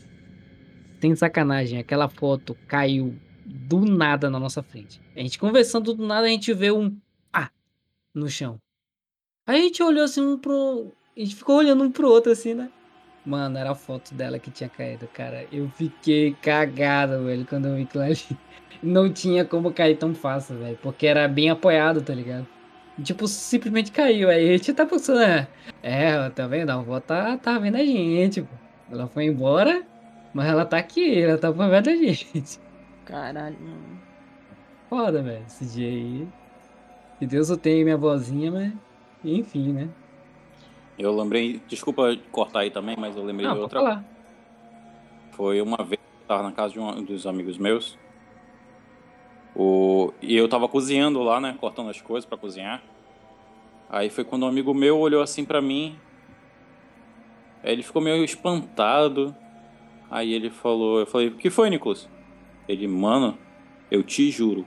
tem sacanagem, aquela foto caiu do nada na nossa frente. A gente conversando do nada, a gente vê um pá no chão. Aí a gente olhou assim um pro. A gente ficou olhando um pro outro assim, né? Mano, era a foto dela que tinha caído, cara. Eu fiquei cagado, velho, quando eu vi aquilo ali. Não tinha como cair tão fácil, velho. Porque era bem apoiado, tá ligado? Tipo, simplesmente caiu. Aí a gente tá pensando, é, é tá vendo? A avó tá, tá vendo a gente, pô. Ela foi embora, mas ela tá aqui, ela tá por perto da gente. Caralho, mano. Foda, velho, esse dia aí. Que Deus eu tenha minha vozinha, mas. Enfim, né? Eu lembrei, desculpa cortar aí também, mas eu lembrei Não, de outra. falar. Foi uma vez que eu tava na casa de um dos amigos meus. O... E eu tava cozinhando lá, né? Cortando as coisas pra cozinhar. Aí foi quando um amigo meu olhou assim pra mim. Aí ele ficou meio espantado. Aí ele falou, eu falei, o que foi, Nicolas? Ele, mano, eu te juro.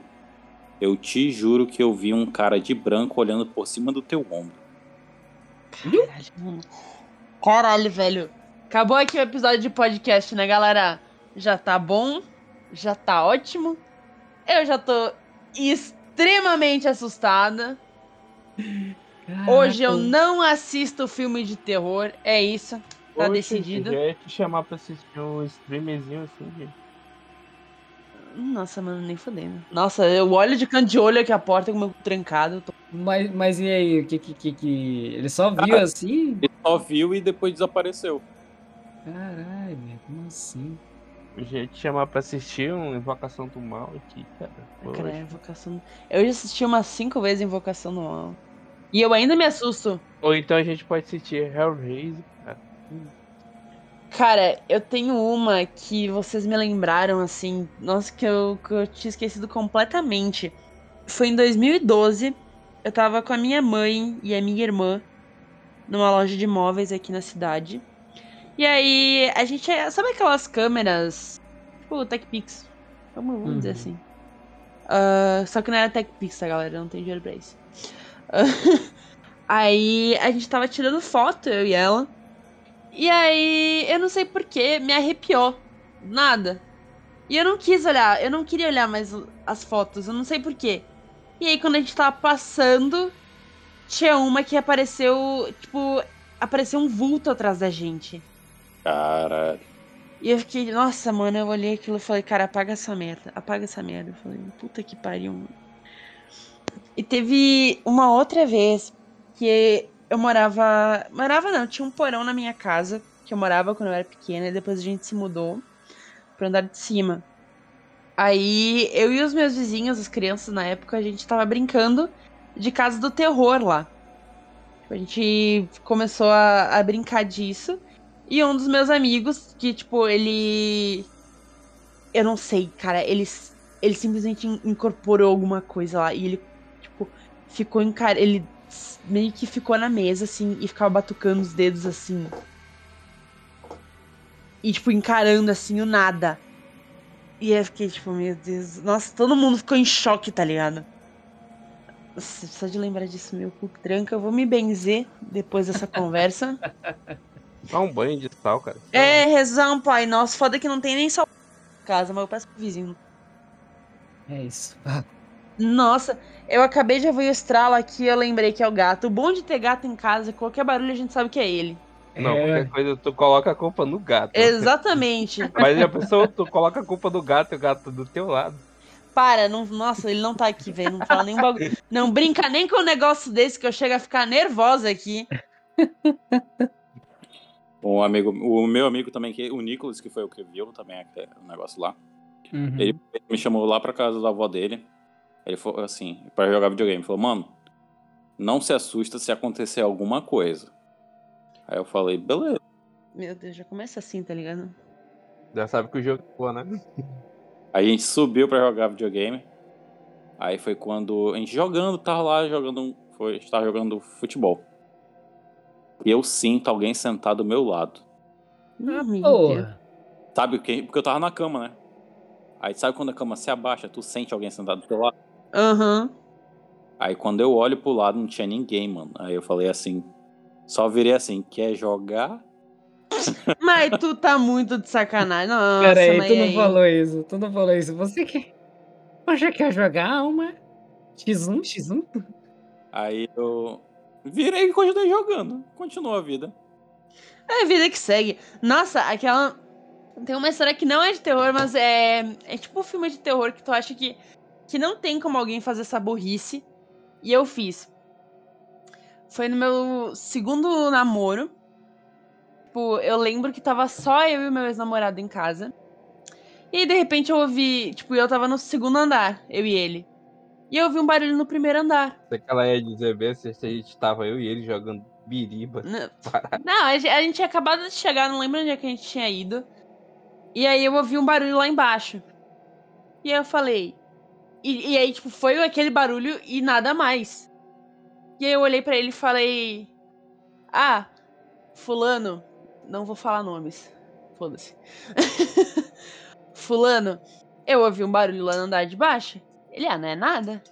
Eu te juro que eu vi um cara de branco olhando por cima do teu ombro. Caralho, mano. Caralho, velho. Acabou aqui o episódio de podcast, né, galera? Já tá bom, já tá ótimo. Eu já tô extremamente assustada. Hoje eu Caraca. não assisto filme de terror, é isso. Tá Oxe, decidido. Já ia te chamar pra assistir um streamzinho assim, gente. Nossa, mano, nem fodendo. Nossa, eu olho de canto de olho aqui a porta com o meu trancado. eu tô- Mas, mas e aí, o que que, que que- Ele só viu assim? Ele só viu e depois desapareceu. Caralho, velho, como assim? Eu ia te chamar pra assistir um Invocação do Mal aqui, cara. Cara, Poxa. é invocação. Eu já assisti umas cinco vezes Invocação do Mal. E eu ainda me assusto. Ou então a gente pode assistir Hellraiser, cara. Eu tenho uma que vocês me lembraram, assim, nossa, que eu, que eu tinha esquecido completamente. Foi em 2012, eu tava com a minha mãe e a minha irmã numa loja de móveis aqui na cidade. E aí, a gente. Sabe aquelas câmeras? Tipo, TechPix. Vamos, vamos dizer Uhum. assim. Ah, só que não era TechPix, tá, galera? Não tem dinheiro pra isso. aí, a gente tava tirando foto, eu e ela. E aí, eu não sei porquê, me arrepiou. Nada. E eu não quis olhar, eu não queria olhar mais as fotos, eu não sei porquê. E aí, quando a gente tava passando, tinha uma que apareceu, tipo, apareceu um vulto atrás da gente. Cara, E eu fiquei, nossa, mano, eu olhei aquilo e falei, cara, apaga essa merda, apaga essa merda. Eu falei, puta que pariu, mano. E teve uma outra vez que eu morava. Morava não, tinha um porão na minha casa, que eu morava quando eu era pequena, e depois a gente se mudou pro andar de cima. Aí eu e os meus vizinhos, as crianças na época, a gente tava brincando de casa do terror lá. A gente começou a, a brincar disso. E um dos meus amigos, que, tipo, ele. Eu não sei, cara, ele, ele simplesmente in- incorporou alguma coisa lá. E ele, tipo, ficou encar... Ele meio que ficou na mesa, assim, e ficava batucando os dedos assim. E, tipo, encarando assim o nada. E eu fiquei, tipo, meu Deus. Nossa, todo mundo ficou em choque, tá ligado? Nossa, só de lembrar disso, meu cu tranca. Eu vou me benzer depois dessa conversa. Dá um banho de sal, cara. É, rezar um pai nosso. Foda que não tem nem sal em casa, mas eu peço pro vizinho. É isso. Nossa, eu acabei de ouvir o estralo aqui eu lembrei que é o gato. O bom de ter gato em casa, qualquer barulho a gente sabe que é ele. Não, é, qualquer coisa tu coloca a culpa no gato. Exatamente. Mas a pessoa, tu coloca a culpa do gato e o gato do teu lado. Para, não, nossa, ele não tá aqui, velho. Não fala nenhum bagulho. Não brinca nem com um negócio desse que eu chego a ficar nervosa aqui. um amigo, o meu amigo também, que o Nicolas, que foi o que viu também aquele negócio lá. uhum. Ele me chamou lá pra casa da avó dele. Ele falou assim, pra jogar videogame. Ele falou, mano, não se assusta se acontecer alguma coisa. Aí eu falei, beleza. Meu Deus, já começa assim, tá ligado? Já sabe que o jogo foi, né? Aí a gente subiu pra jogar videogame. Aí foi quando a gente jogando, tava lá jogando, foi, a gente tava jogando futebol. E eu sinto alguém sentado do meu lado. Ah, meu Deus. Porra. Sabe o que? Porque eu tava na cama, né? Aí sabe quando a cama se abaixa, tu sente alguém sentado do teu lado? Aham. Aí quando eu olho pro lado não tinha ninguém, mano. Aí eu falei assim, só virei assim, quer jogar? Mas tu tá muito de sacanagem. Nossa, Pera aí, mas tu não aí- falou isso. Tu não falou isso. Você quer. Você quer jogar uma X1, X1? Aí eu virei e continuei jogando. Continuou a vida. É a vida que segue. Nossa, aquela. Tem uma história que não é de terror, mas é. É tipo um filme de terror que tu acha que. Que não tem como alguém fazer essa burrice. E eu fiz. Foi no meu segundo namoro. Tipo, eu lembro que tava só eu e meu ex-namorado em casa. E aí, de repente, eu ouvi. Tipo, eu tava no segundo andar, eu e ele. E eu ouvi um barulho no primeiro andar. Sei que ela ia dizer bem se a gente tava eu e ele jogando biriba. Não, a gente, a gente tinha acabado de chegar, não lembro onde é que a gente tinha ido. E aí eu ouvi um barulho lá embaixo. E aí eu falei. E, e aí, tipo, foi aquele barulho e nada mais. E aí eu olhei pra ele e falei. Ah, Fulano. Não vou falar nomes. Foda-se. fulano, eu ouvi um barulho lá no andar de baixo. Ele, ah, não é nada.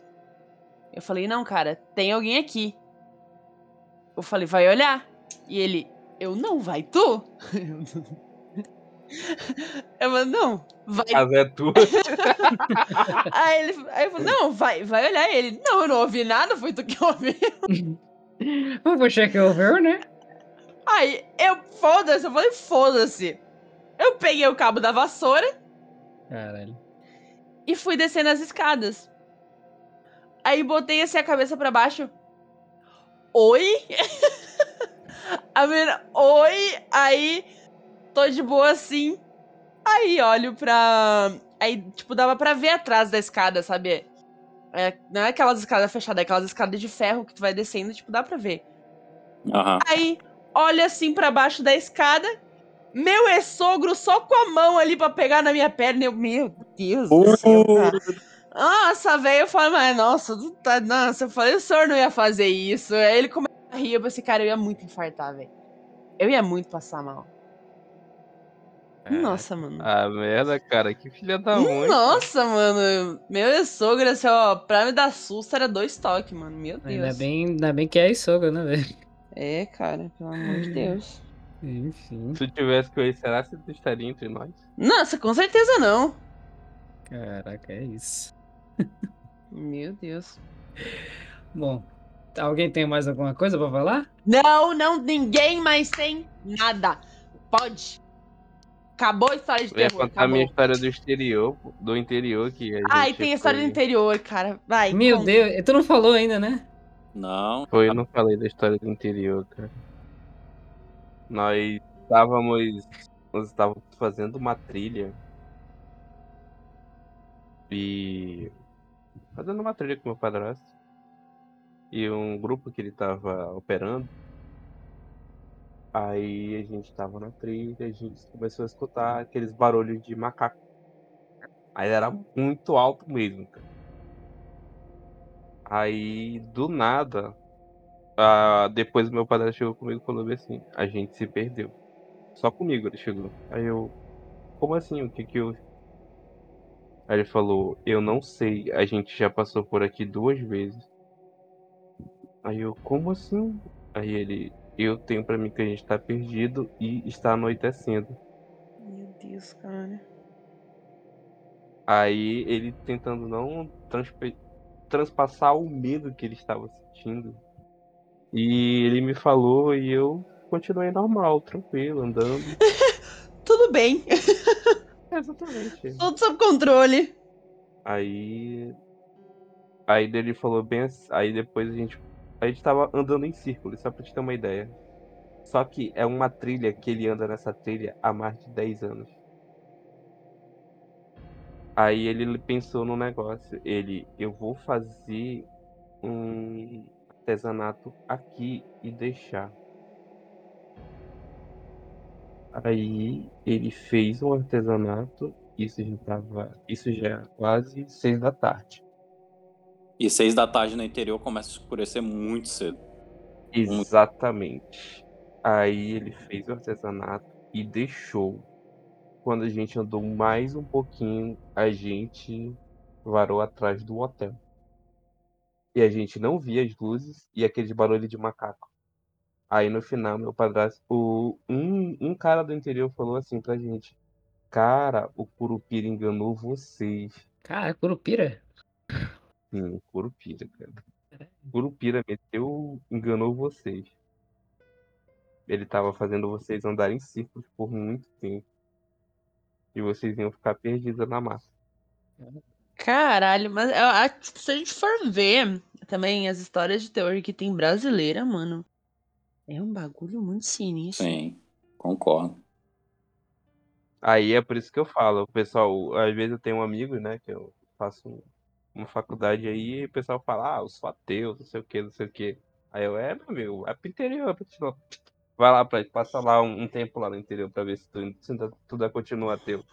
Eu falei, não, cara, tem alguém aqui. Eu falei, vai olhar. E ele, eu não, vai tu? Eu falei, não, vai. A casa é tua. Aí ele aí eu falei, não, vai, vai olhar. Ele, não, eu não ouvi nada, foi tu que ouviu. Você que ouviu, né? Aí eu, foda-se, eu falei, foda-se. Eu peguei o cabo da vassoura Caralho. e fui descendo as escadas. Aí botei assim a cabeça pra baixo. Oi? a menina, oi? Aí, tô de boa assim. Aí olho pra. Aí, tipo, dava pra ver atrás da escada, sabe? É, não é aquelas escadas fechadas, é aquelas escadas de ferro que tu vai descendo, tipo, dá pra ver. Aham. Aí, olho assim pra baixo da escada Meu ex-sogro só com a mão ali pra pegar na minha perna. Eu, meu Deus do céu, cara. Nossa, velho, eu falei, mas nossa, tu tá, nossa, eu falei, o senhor não ia fazer isso. Aí ele começou a rir, eu pensei, cara, eu ia muito infartar, velho. Eu ia muito passar mal. Nossa, mano. Ah, merda, cara. Que filha da mãe. Nossa, mano. Meu sogro, assim, ó, pra me dar susto era dois toques, mano. Meu Deus. Ainda bem, ainda bem que é sogra, né, velho? É, cara, pelo amor de Deus. Enfim. Se tu tivesse com ele, será que tu estaria entre nós? Nossa, com certeza não. Caraca, é isso. Meu Deus. Bom, alguém tem mais alguma coisa pra falar? Não, não, ninguém mais tem nada. Pode. Acabou a história de Eu ia terror. contar a minha história do exterior, do interior que a gente Ai, tem a história do interior, cara. Vai. Meu conta. Deus, tu não falou ainda, né? Não. Foi, eu não falei da história do interior, cara. Nós estávamos. Nós estávamos fazendo uma trilha. E. Fazendo uma trilha com meu padrasto. E um grupo que ele tava operando. Aí a gente tava na trilha, a gente começou a escutar aqueles barulhos de macaco. Aí era muito alto mesmo, cara. Aí, do nada, depois meu padre chegou comigo e falou assim, a gente se perdeu. Só comigo ele chegou. Aí eu, como assim? O que que eu. Aí ele falou, eu não sei, a gente já passou por aqui duas vezes. Aí eu, como assim? Aí ele, eu tenho pra mim que a gente tá perdido e está anoitecendo. Meu Deus, cara. Aí ele tentando não transpassar o medo que ele estava sentindo. E ele me falou e eu continuei normal, tranquilo, andando. Tudo bem. Exatamente. Tudo sob controle. Aí. Aí ele falou bem assim. Aí depois a gente. A gente tava andando em círculo, só pra te ter uma ideia. Só que é uma trilha que ele anda nessa trilha há mais de 10 anos. Aí ele pensou no negócio. Ele, eu vou fazer um artesanato aqui e deixar. Aí ele fez um artesanato. Isso já tava. Isso já é quase seis da tarde. E seis da tarde no interior começa a escurecer muito cedo. Exatamente. Aí ele fez o artesanato e deixou. Quando a gente andou mais um pouquinho, a gente varou atrás do hotel. E a gente não via as luzes e aquele barulho de macaco. Aí no final, meu padrasto, o, um, um cara do interior falou assim pra gente: Cara, o Curupira enganou vocês. Cara, Curupira. Sim, o Curupira, cara. O Curupira meteu, enganou vocês. Ele tava fazendo vocês andarem em círculos por muito tempo. E vocês iam ficar perdidos na massa. Caralho, mas eu acho que se a gente for ver também as histórias de terror que tem brasileira, mano, é um bagulho muito sinistro. Sim, concordo. Aí é por isso que eu falo, o pessoal, às vezes eu tenho um amigo, né, que eu faço uma faculdade aí, e o pessoal fala, ah, eu sou ateu, não sei o que, não sei o que. Aí eu, é, meu amigo, vai pro interior, pra te- vai lá pra passa lá um, um tempo lá no interior pra ver se tu, se ainda- tu ainda continua ateu.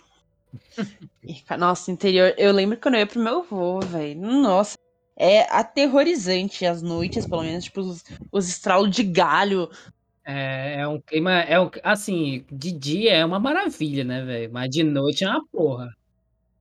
Nossa, interior. Eu lembro quando eu ia pro meu avô, velho. Nossa. É aterrorizante as noites, pelo menos, tipo, os, os estralos de galho. É, é um clima. É um, assim, de dia é uma maravilha, né, velho? Mas de noite é uma porra.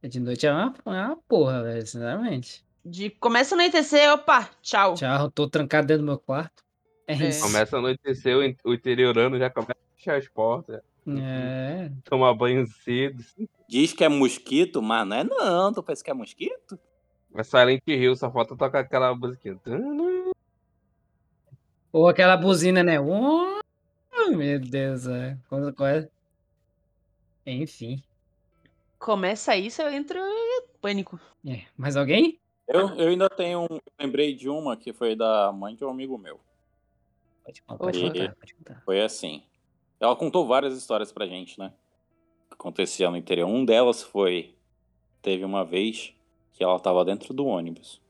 De noite é uma, é uma porra, velho, sinceramente. De começa a anoitecer, opa, tchau. Tchau, tô trancado dentro do meu quarto. É É. isso. Começa a anoitecer, o in- o interiorano já começa a fechar as portas, É. tomar banho cedo. Diz que é mosquito, mas não é não. Tu pensa que é mosquito? A Silent Hill só falta tocar aquela musiquinha. Ou aquela buzina, né? Oh, meu Deus, é. É? Enfim. Começa isso, eu entro em pânico. É. Mais alguém? Eu, eu ainda tenho um. Lembrei de uma que foi da mãe de um amigo meu. Pode, pode Opa. contar, pode contar. Foi assim. Ela contou várias histórias pra gente, né? Que acontecia no interior. Um delas foi. Teve uma vez que ela tava dentro do ônibus.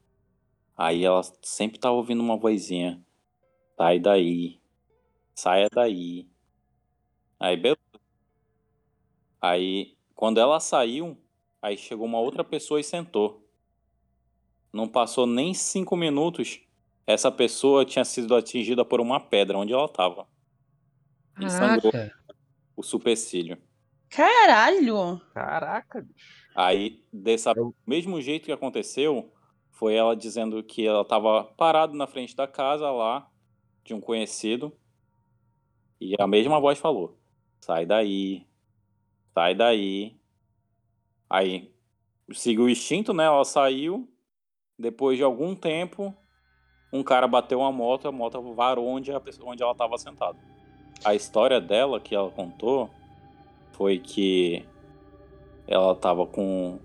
Aí ela sempre tava ouvindo uma vozinha. Sai daí. Saia daí. Aí, beleza. Aí, quando ela saiu, aí chegou uma outra pessoa e sentou. Não passou nem cinco minutos, essa pessoa tinha sido atingida por uma pedra onde ela estava. E sangrou o supercílio. Caralho! Caraca, bicho. Aí, desse Eu- mesmo jeito que aconteceu, foi ela dizendo que ela estava parada na frente da casa lá, de um conhecido, e a mesma voz falou: sai daí, sai daí. Aí, seguiu o instinto, né? Ela saiu. Depois de algum tempo, um cara bateu uma moto, a moto varou onde, a onde ela estava sentada. A história dela, que ela contou, foi que ela tava com.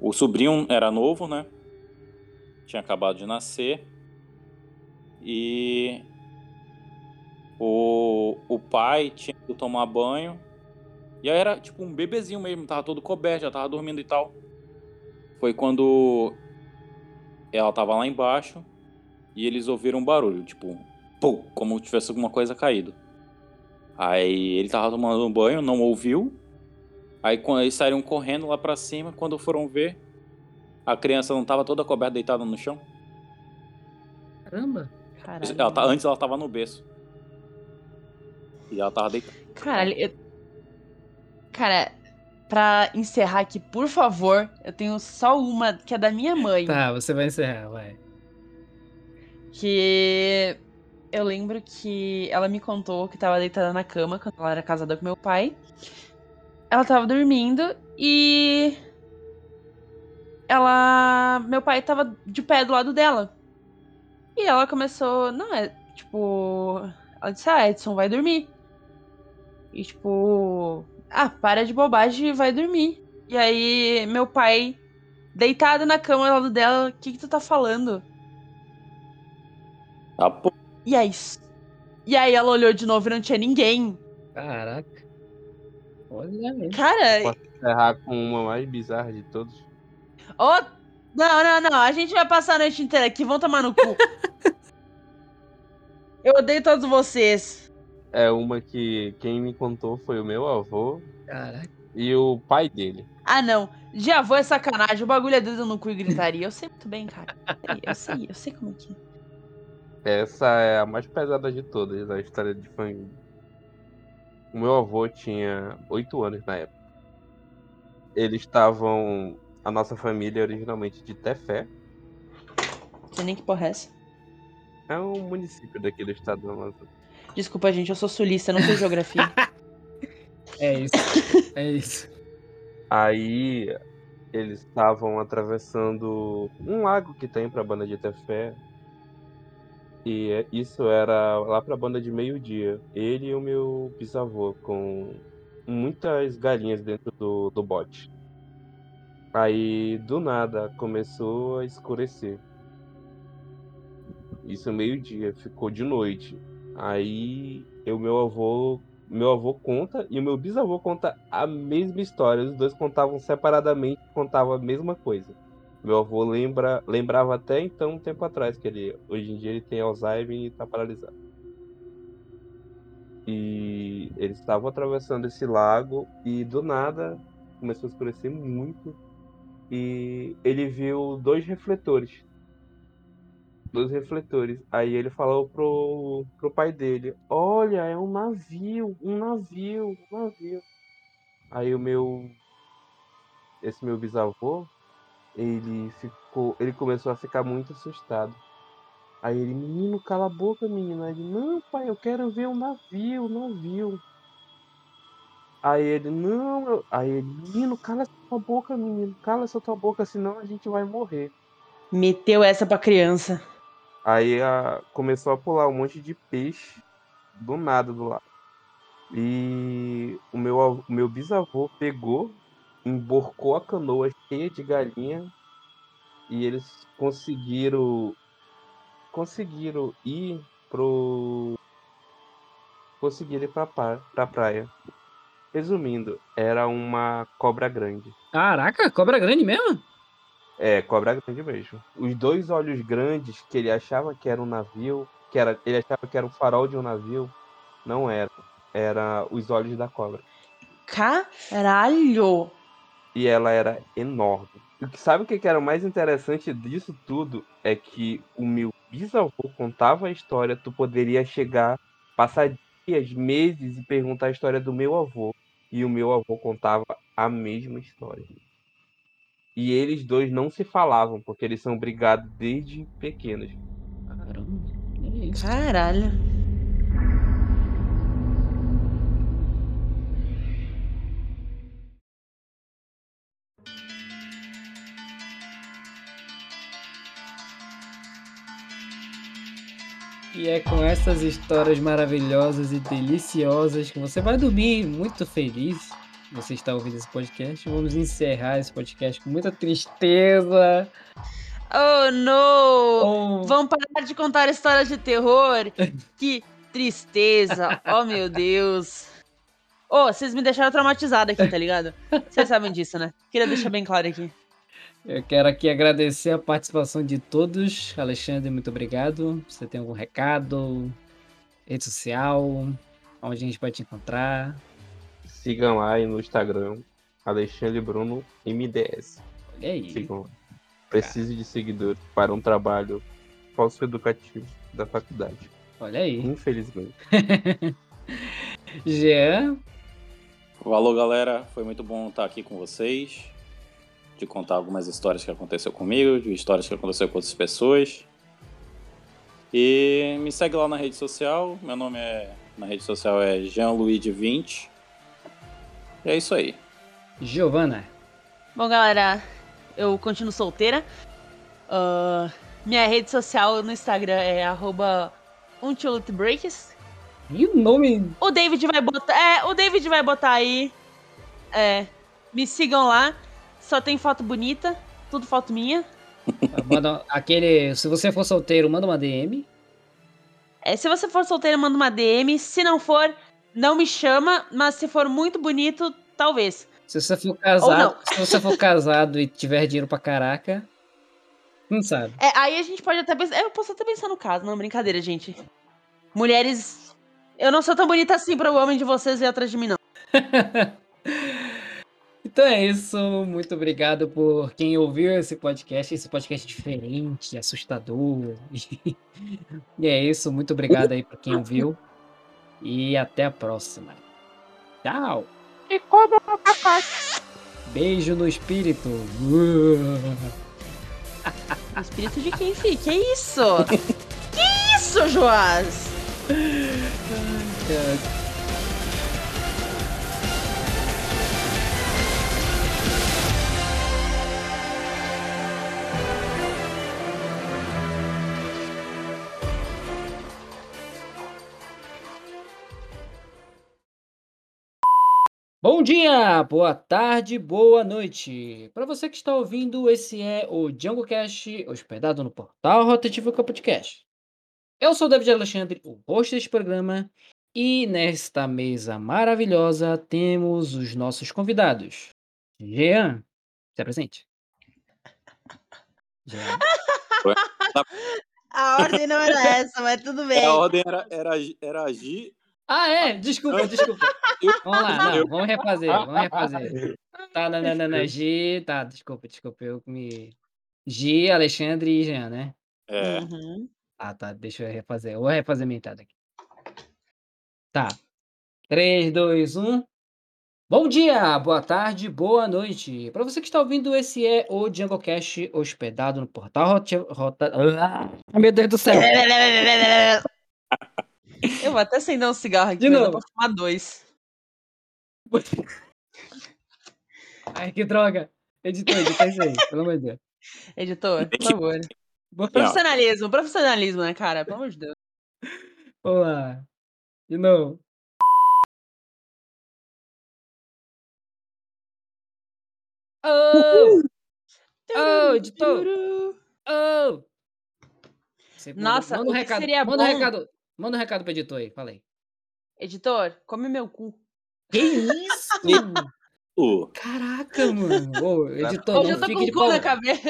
O sobrinho era novo, né? Tinha acabado de nascer. E. O, o pai tinha ido tomar banho. E aí era tipo um bebezinho mesmo, tava todo coberto, já tava dormindo e tal. Foi quando ela tava lá embaixo e eles ouviram um barulho, tipo, pum, como se tivesse alguma coisa caído. Aí ele tava tomando um banho, não ouviu. Aí quando eles saíram correndo lá pra cima, quando foram ver, a criança não tava toda coberta deitada no chão. Caramba. Caralho. Ela tá- antes ela tava no berço. E ela tava deitada. Caralho, eu... Cara, pra encerrar aqui, por favor, eu tenho só uma que é da minha mãe. Tá, você vai encerrar, vai. Que eu lembro que ela me contou que tava deitada na cama quando ela era casada com meu pai. Ela tava dormindo e. Ela. Meu pai tava de pé do lado dela. E ela começou. Não, é. Tipo. Ela disse: Ah, Edson, vai dormir. E tipo. Ah, para de bobagem e vai dormir. E aí, meu pai, deitado na cama ao lado dela, o que, que tu tá falando? Tá, pô. E aí? E aí ela olhou de novo e não tinha ninguém. Caraca. Olha mesmo. Cara, Posso encerrar com uma mais bizarra de todos? ô. Não, não, não. A gente vai passar a noite inteira aqui. Vão tomar no cu. Eu odeio todos vocês. É uma que quem me contou foi o meu avô Caraca. e o pai dele. Ah, não. De avô é sacanagem. O bagulho é dedo no cu e gritaria. Eu sei muito bem, cara. Eu sei, eu sei como é que. Essa é a mais pesada de todas, a história de família. O meu avô tinha oito anos na época. Eles estavam. A nossa família é originalmente de Tefé. Não sei nem que porra é essa. É um município daqui do estado do Amazonas. Desculpa, gente. Eu sou sulista, não sei geografia. É isso. É isso. Aí eles estavam atravessando um lago que tem pra banda de Tefé. E é- isso era lá pra banda de meio-dia. Ele e o meu bisavô, com muitas galinhas dentro do, do bote. Aí, do nada, começou a escurecer. Isso meio-dia, ficou de noite. Aí, o meu avô, meu avô conta e o meu bisavô conta a mesma história. Os dois contavam separadamente, contavam a mesma coisa. Meu avô lembra, lembrava até então, um tempo atrás, que ele hoje em dia ele tem Alzheimer e tá paralisado. E eles estavam atravessando esse lago e do nada começou a escurecer muito e ele viu dois refletores. Dois refletores. Aí ele falou pro, pro pai dele: Olha, é um navio, um navio, um navio. Aí o meu. Esse meu bisavô, ele ficou. Ele começou a ficar muito assustado. Aí ele, menino, cala a boca, menino. Aí ele, não, pai, eu quero ver um navio, um navio. Aí ele, não, eu... aí ele, menino, cala essa tua boca, menino, cala essa tua boca, senão a gente vai morrer. Meteu essa pra criança. Aí a... começou a pular um monte de peixe do nada do lado. E o meu, o meu bisavô pegou, emborcou a canoa cheia de galinha e eles conseguiram conseguiram ir pro conseguiram ir pra, pa- pra praia. Resumindo, era uma cobra grande. Caraca, cobra grande mesmo? É, cobra grande mesmo. Os dois olhos grandes que ele achava que era um navio, que era, ele achava que era o farol de um navio, não era. Era os olhos da cobra. Caralho! E ela era enorme. E sabe o que que era o mais interessante disso tudo? É que o meu bisavô contava a história, tu poderia chegar, passar dias, meses e perguntar a história do meu avô. E o meu avô contava a mesma história. E eles dois não se falavam, porque eles são brigados desde pequenos. Caralho. E é com essas histórias maravilhosas e deliciosas que você vai dormir muito feliz. Você está ouvindo esse podcast. Vamos encerrar esse podcast com muita tristeza. Oh, no! Ou Vamos parar de contar histórias de terror? Que tristeza! Oh, meu Deus! Ô, vocês me deixaram traumatizada aqui, tá ligado? Vocês sabem disso, né? Queria deixar bem claro aqui. eu quero aqui agradecer a participação de todos. Alexandre, muito obrigado. Você tem algum recado? Rede social? Onde a gente pode te encontrar? Sigam lá aí no Instagram, Alexandre Bruno MDS. Olha aí. Sigam lá. Preciso de seguidores para um trabalho falso-educativo da faculdade. Olha aí. Infelizmente. Jean, Valeu, galera. Foi muito bom estar aqui com vocês. De contar algumas histórias que aconteceu comigo, de histórias que aconteceu com outras pessoas. E me segue lá na rede social. Meu nome é na rede social é jeanluigi20. E é isso aí. Giovana. Bom, galera, eu continuo solteira. Ah, minha rede social no Instagram é arroba untilitybreaks. E o nome O David vai botar. É, o David vai botar aí. É. Me sigam lá. Só tem foto bonita. Tudo foto minha. Manda aquele. Se você for solteiro, manda uma DM. É, se você for solteiro, manda uma DM. Se não for, não me chama. Mas se for muito bonito, talvez. Se você for casado, se você for casado e tiver dinheiro pra caraca, não sabe. É, aí a gente pode até pensar. Eu posso até pensar no caso, não, brincadeira, gente. Mulheres. Eu não sou tão bonita assim para o homem de vocês ir atrás de mim, não. Então é isso. Muito obrigado por quem ouviu esse podcast, esse podcast diferente, assustador. E é isso. Muito obrigado aí por quem ouviu. E até a próxima. Tchau. Beijo no espírito. O espírito de quem, fi? Que isso? que isso, Joás? Bom dia, boa tarde, boa noite. Para você que está ouvindo, esse é o Django Cash, hospedado no portal Rotativo Podcast. Eu sou o David Alexandre, o host deste programa, e nesta mesa maravilhosa temos os nossos convidados. Jean, se apresente. Jean. A ordem não era essa, mas tudo bem. A ordem era, era, era agir. Ah, é, desculpa, desculpa. Vamos lá, não, vamos refazer, vamos refazer. Tá, não, não, não, não, G, tá, desculpa, desculpa, eu me... G, Alexandre e Jean, né? é, Uhum. Ah, tá. Deixa eu refazer. Eu vou refazer minha entrada aqui. Tá. 3, 2, 1. Bom dia, boa tarde, boa noite. Para você que está ouvindo, esse é o Django Cash hospedado no portal Rota... Rota... Ah, meu Deus do céu. Eu vou até acender um cigarro aqui, De novo. pra fumar dois. Ai, que droga. Editor, edita isso aí, pelo amor de Deus. Editor, por favor. Boa- Profissionalismo, profissionalismo, né, cara? Pelo amor de Deus. Vamos lá. De novo. Oh! Oh, editor! Oh! Nossa, manda um recado, seria manda um bom- recado, manda um recado pro editor aí, fala aí. Editor, come meu cu. Que isso? Caraca, mano. Ô, editor, Hoje não eu tô fique com de o cu na pau. cabeça.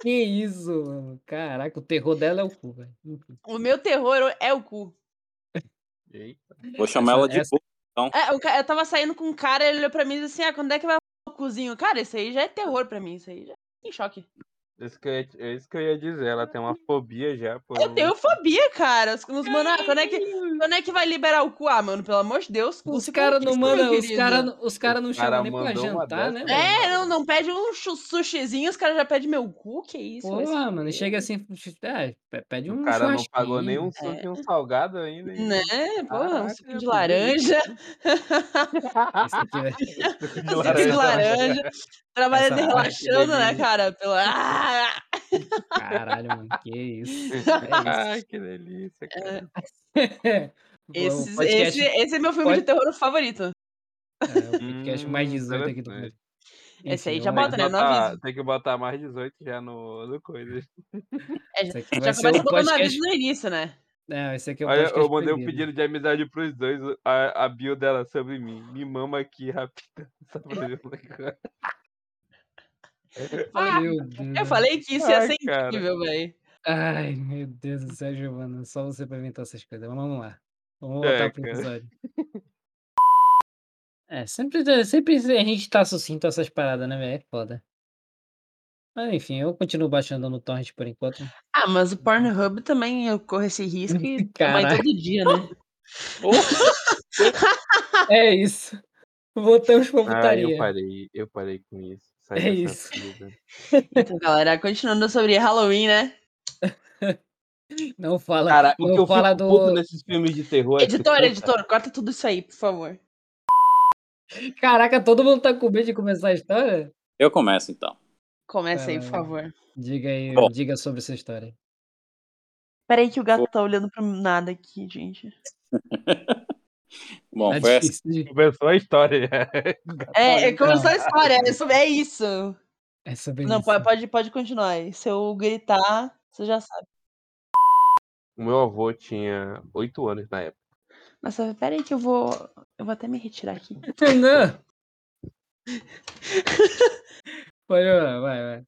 Que isso, mano. Caraca, o terror dela é o cu, velho. Enfim. O meu terror é o cu. Eita. vou chamar Essa- ela de essa- boca. É, o ca- eu tava saindo com um cara, ele olhou pra mim e disse assim: Ah, quando é que vai o cozinho? Cara, isso aí já é terror pra mim, isso aí já é em choque. Isso que eu é isso que eu ia dizer, ela tem uma fobia já por. Eu tenho fobia, cara. Os, os mano, quando é, que, quando é que vai liberar o cu? Ah, mano, pelo amor de Deus. Os caras não mandam, os caras os cara não cara chamam nem pra jantar, né? É, não, não pede um sushizinho, os caras já pedem meu cu, que isso? Porra, mano, chega assim, é, pe- pede um O cara não pagou nem um suco e um salgado ainda. hein? Né, porra, um suco de laranja. Esse aqui, Suco de laranja. Trabalhando e relaxando, né, cara? Pela... Ah! Caralho, mano, que isso. É Ai, que delícia, cara. isso. O Esse, podcast- esse, esse é meu filme pode- de terror favorito. É, o podcast mais Hum, 18 aqui do mundo. Esse aí Enfim, já bota, né? no Botar- aviso. tem que botar mais 18 já no, no coisa. É, já já começa o botando no podcast. aviso no início, né? Não, esse aqui é o Olha, eu mandei um pedido de amizade pros dois, a, a bio dela sobre mim. Me mama aqui rápido. Só pra ver como Deus. eu falei que isso ia Ai, ser incrível, velho. Ai, meu Deus do céu, Giovana. Só você pra inventar essas coisas. Mas vamos lá. Vamos voltar É, pro episódio. É, sempre, sempre a gente tá sucinto a essas paradas, né, velho? É foda. Mas enfim, eu continuo baixando no torrent por enquanto. Ah, mas o Pornhub também eu corro esse risco e Caralho. todo dia, né? É isso. Voltamos pra Ah, eu putaria. parei, eu parei com isso. É dessa isso. vida. Então, galera, continuando sobre Halloween, né? Não fala, Cara, o que não eu fala fico puto do. nesses filmes de terror é Editor, toda- editor, corta tudo isso aí, por favor. Caraca, todo mundo tá com medo de começar a história? Eu começo então. Começa aí, por favor. Diga aí, Bom. diga sobre essa história. Peraí que o gato tá olhando pra nada aqui, gente. Bom, Tá foi assim. de- Começou a história. É, é começou a história, é, é isso. É sobre Não, isso. pode, pode, pode continuar aí. Se eu gritar, você já sabe. O meu avô tinha 8 anos na época. Nossa, peraí que eu vou. Eu vou até me retirar aqui. Não. Pode, vai, vai.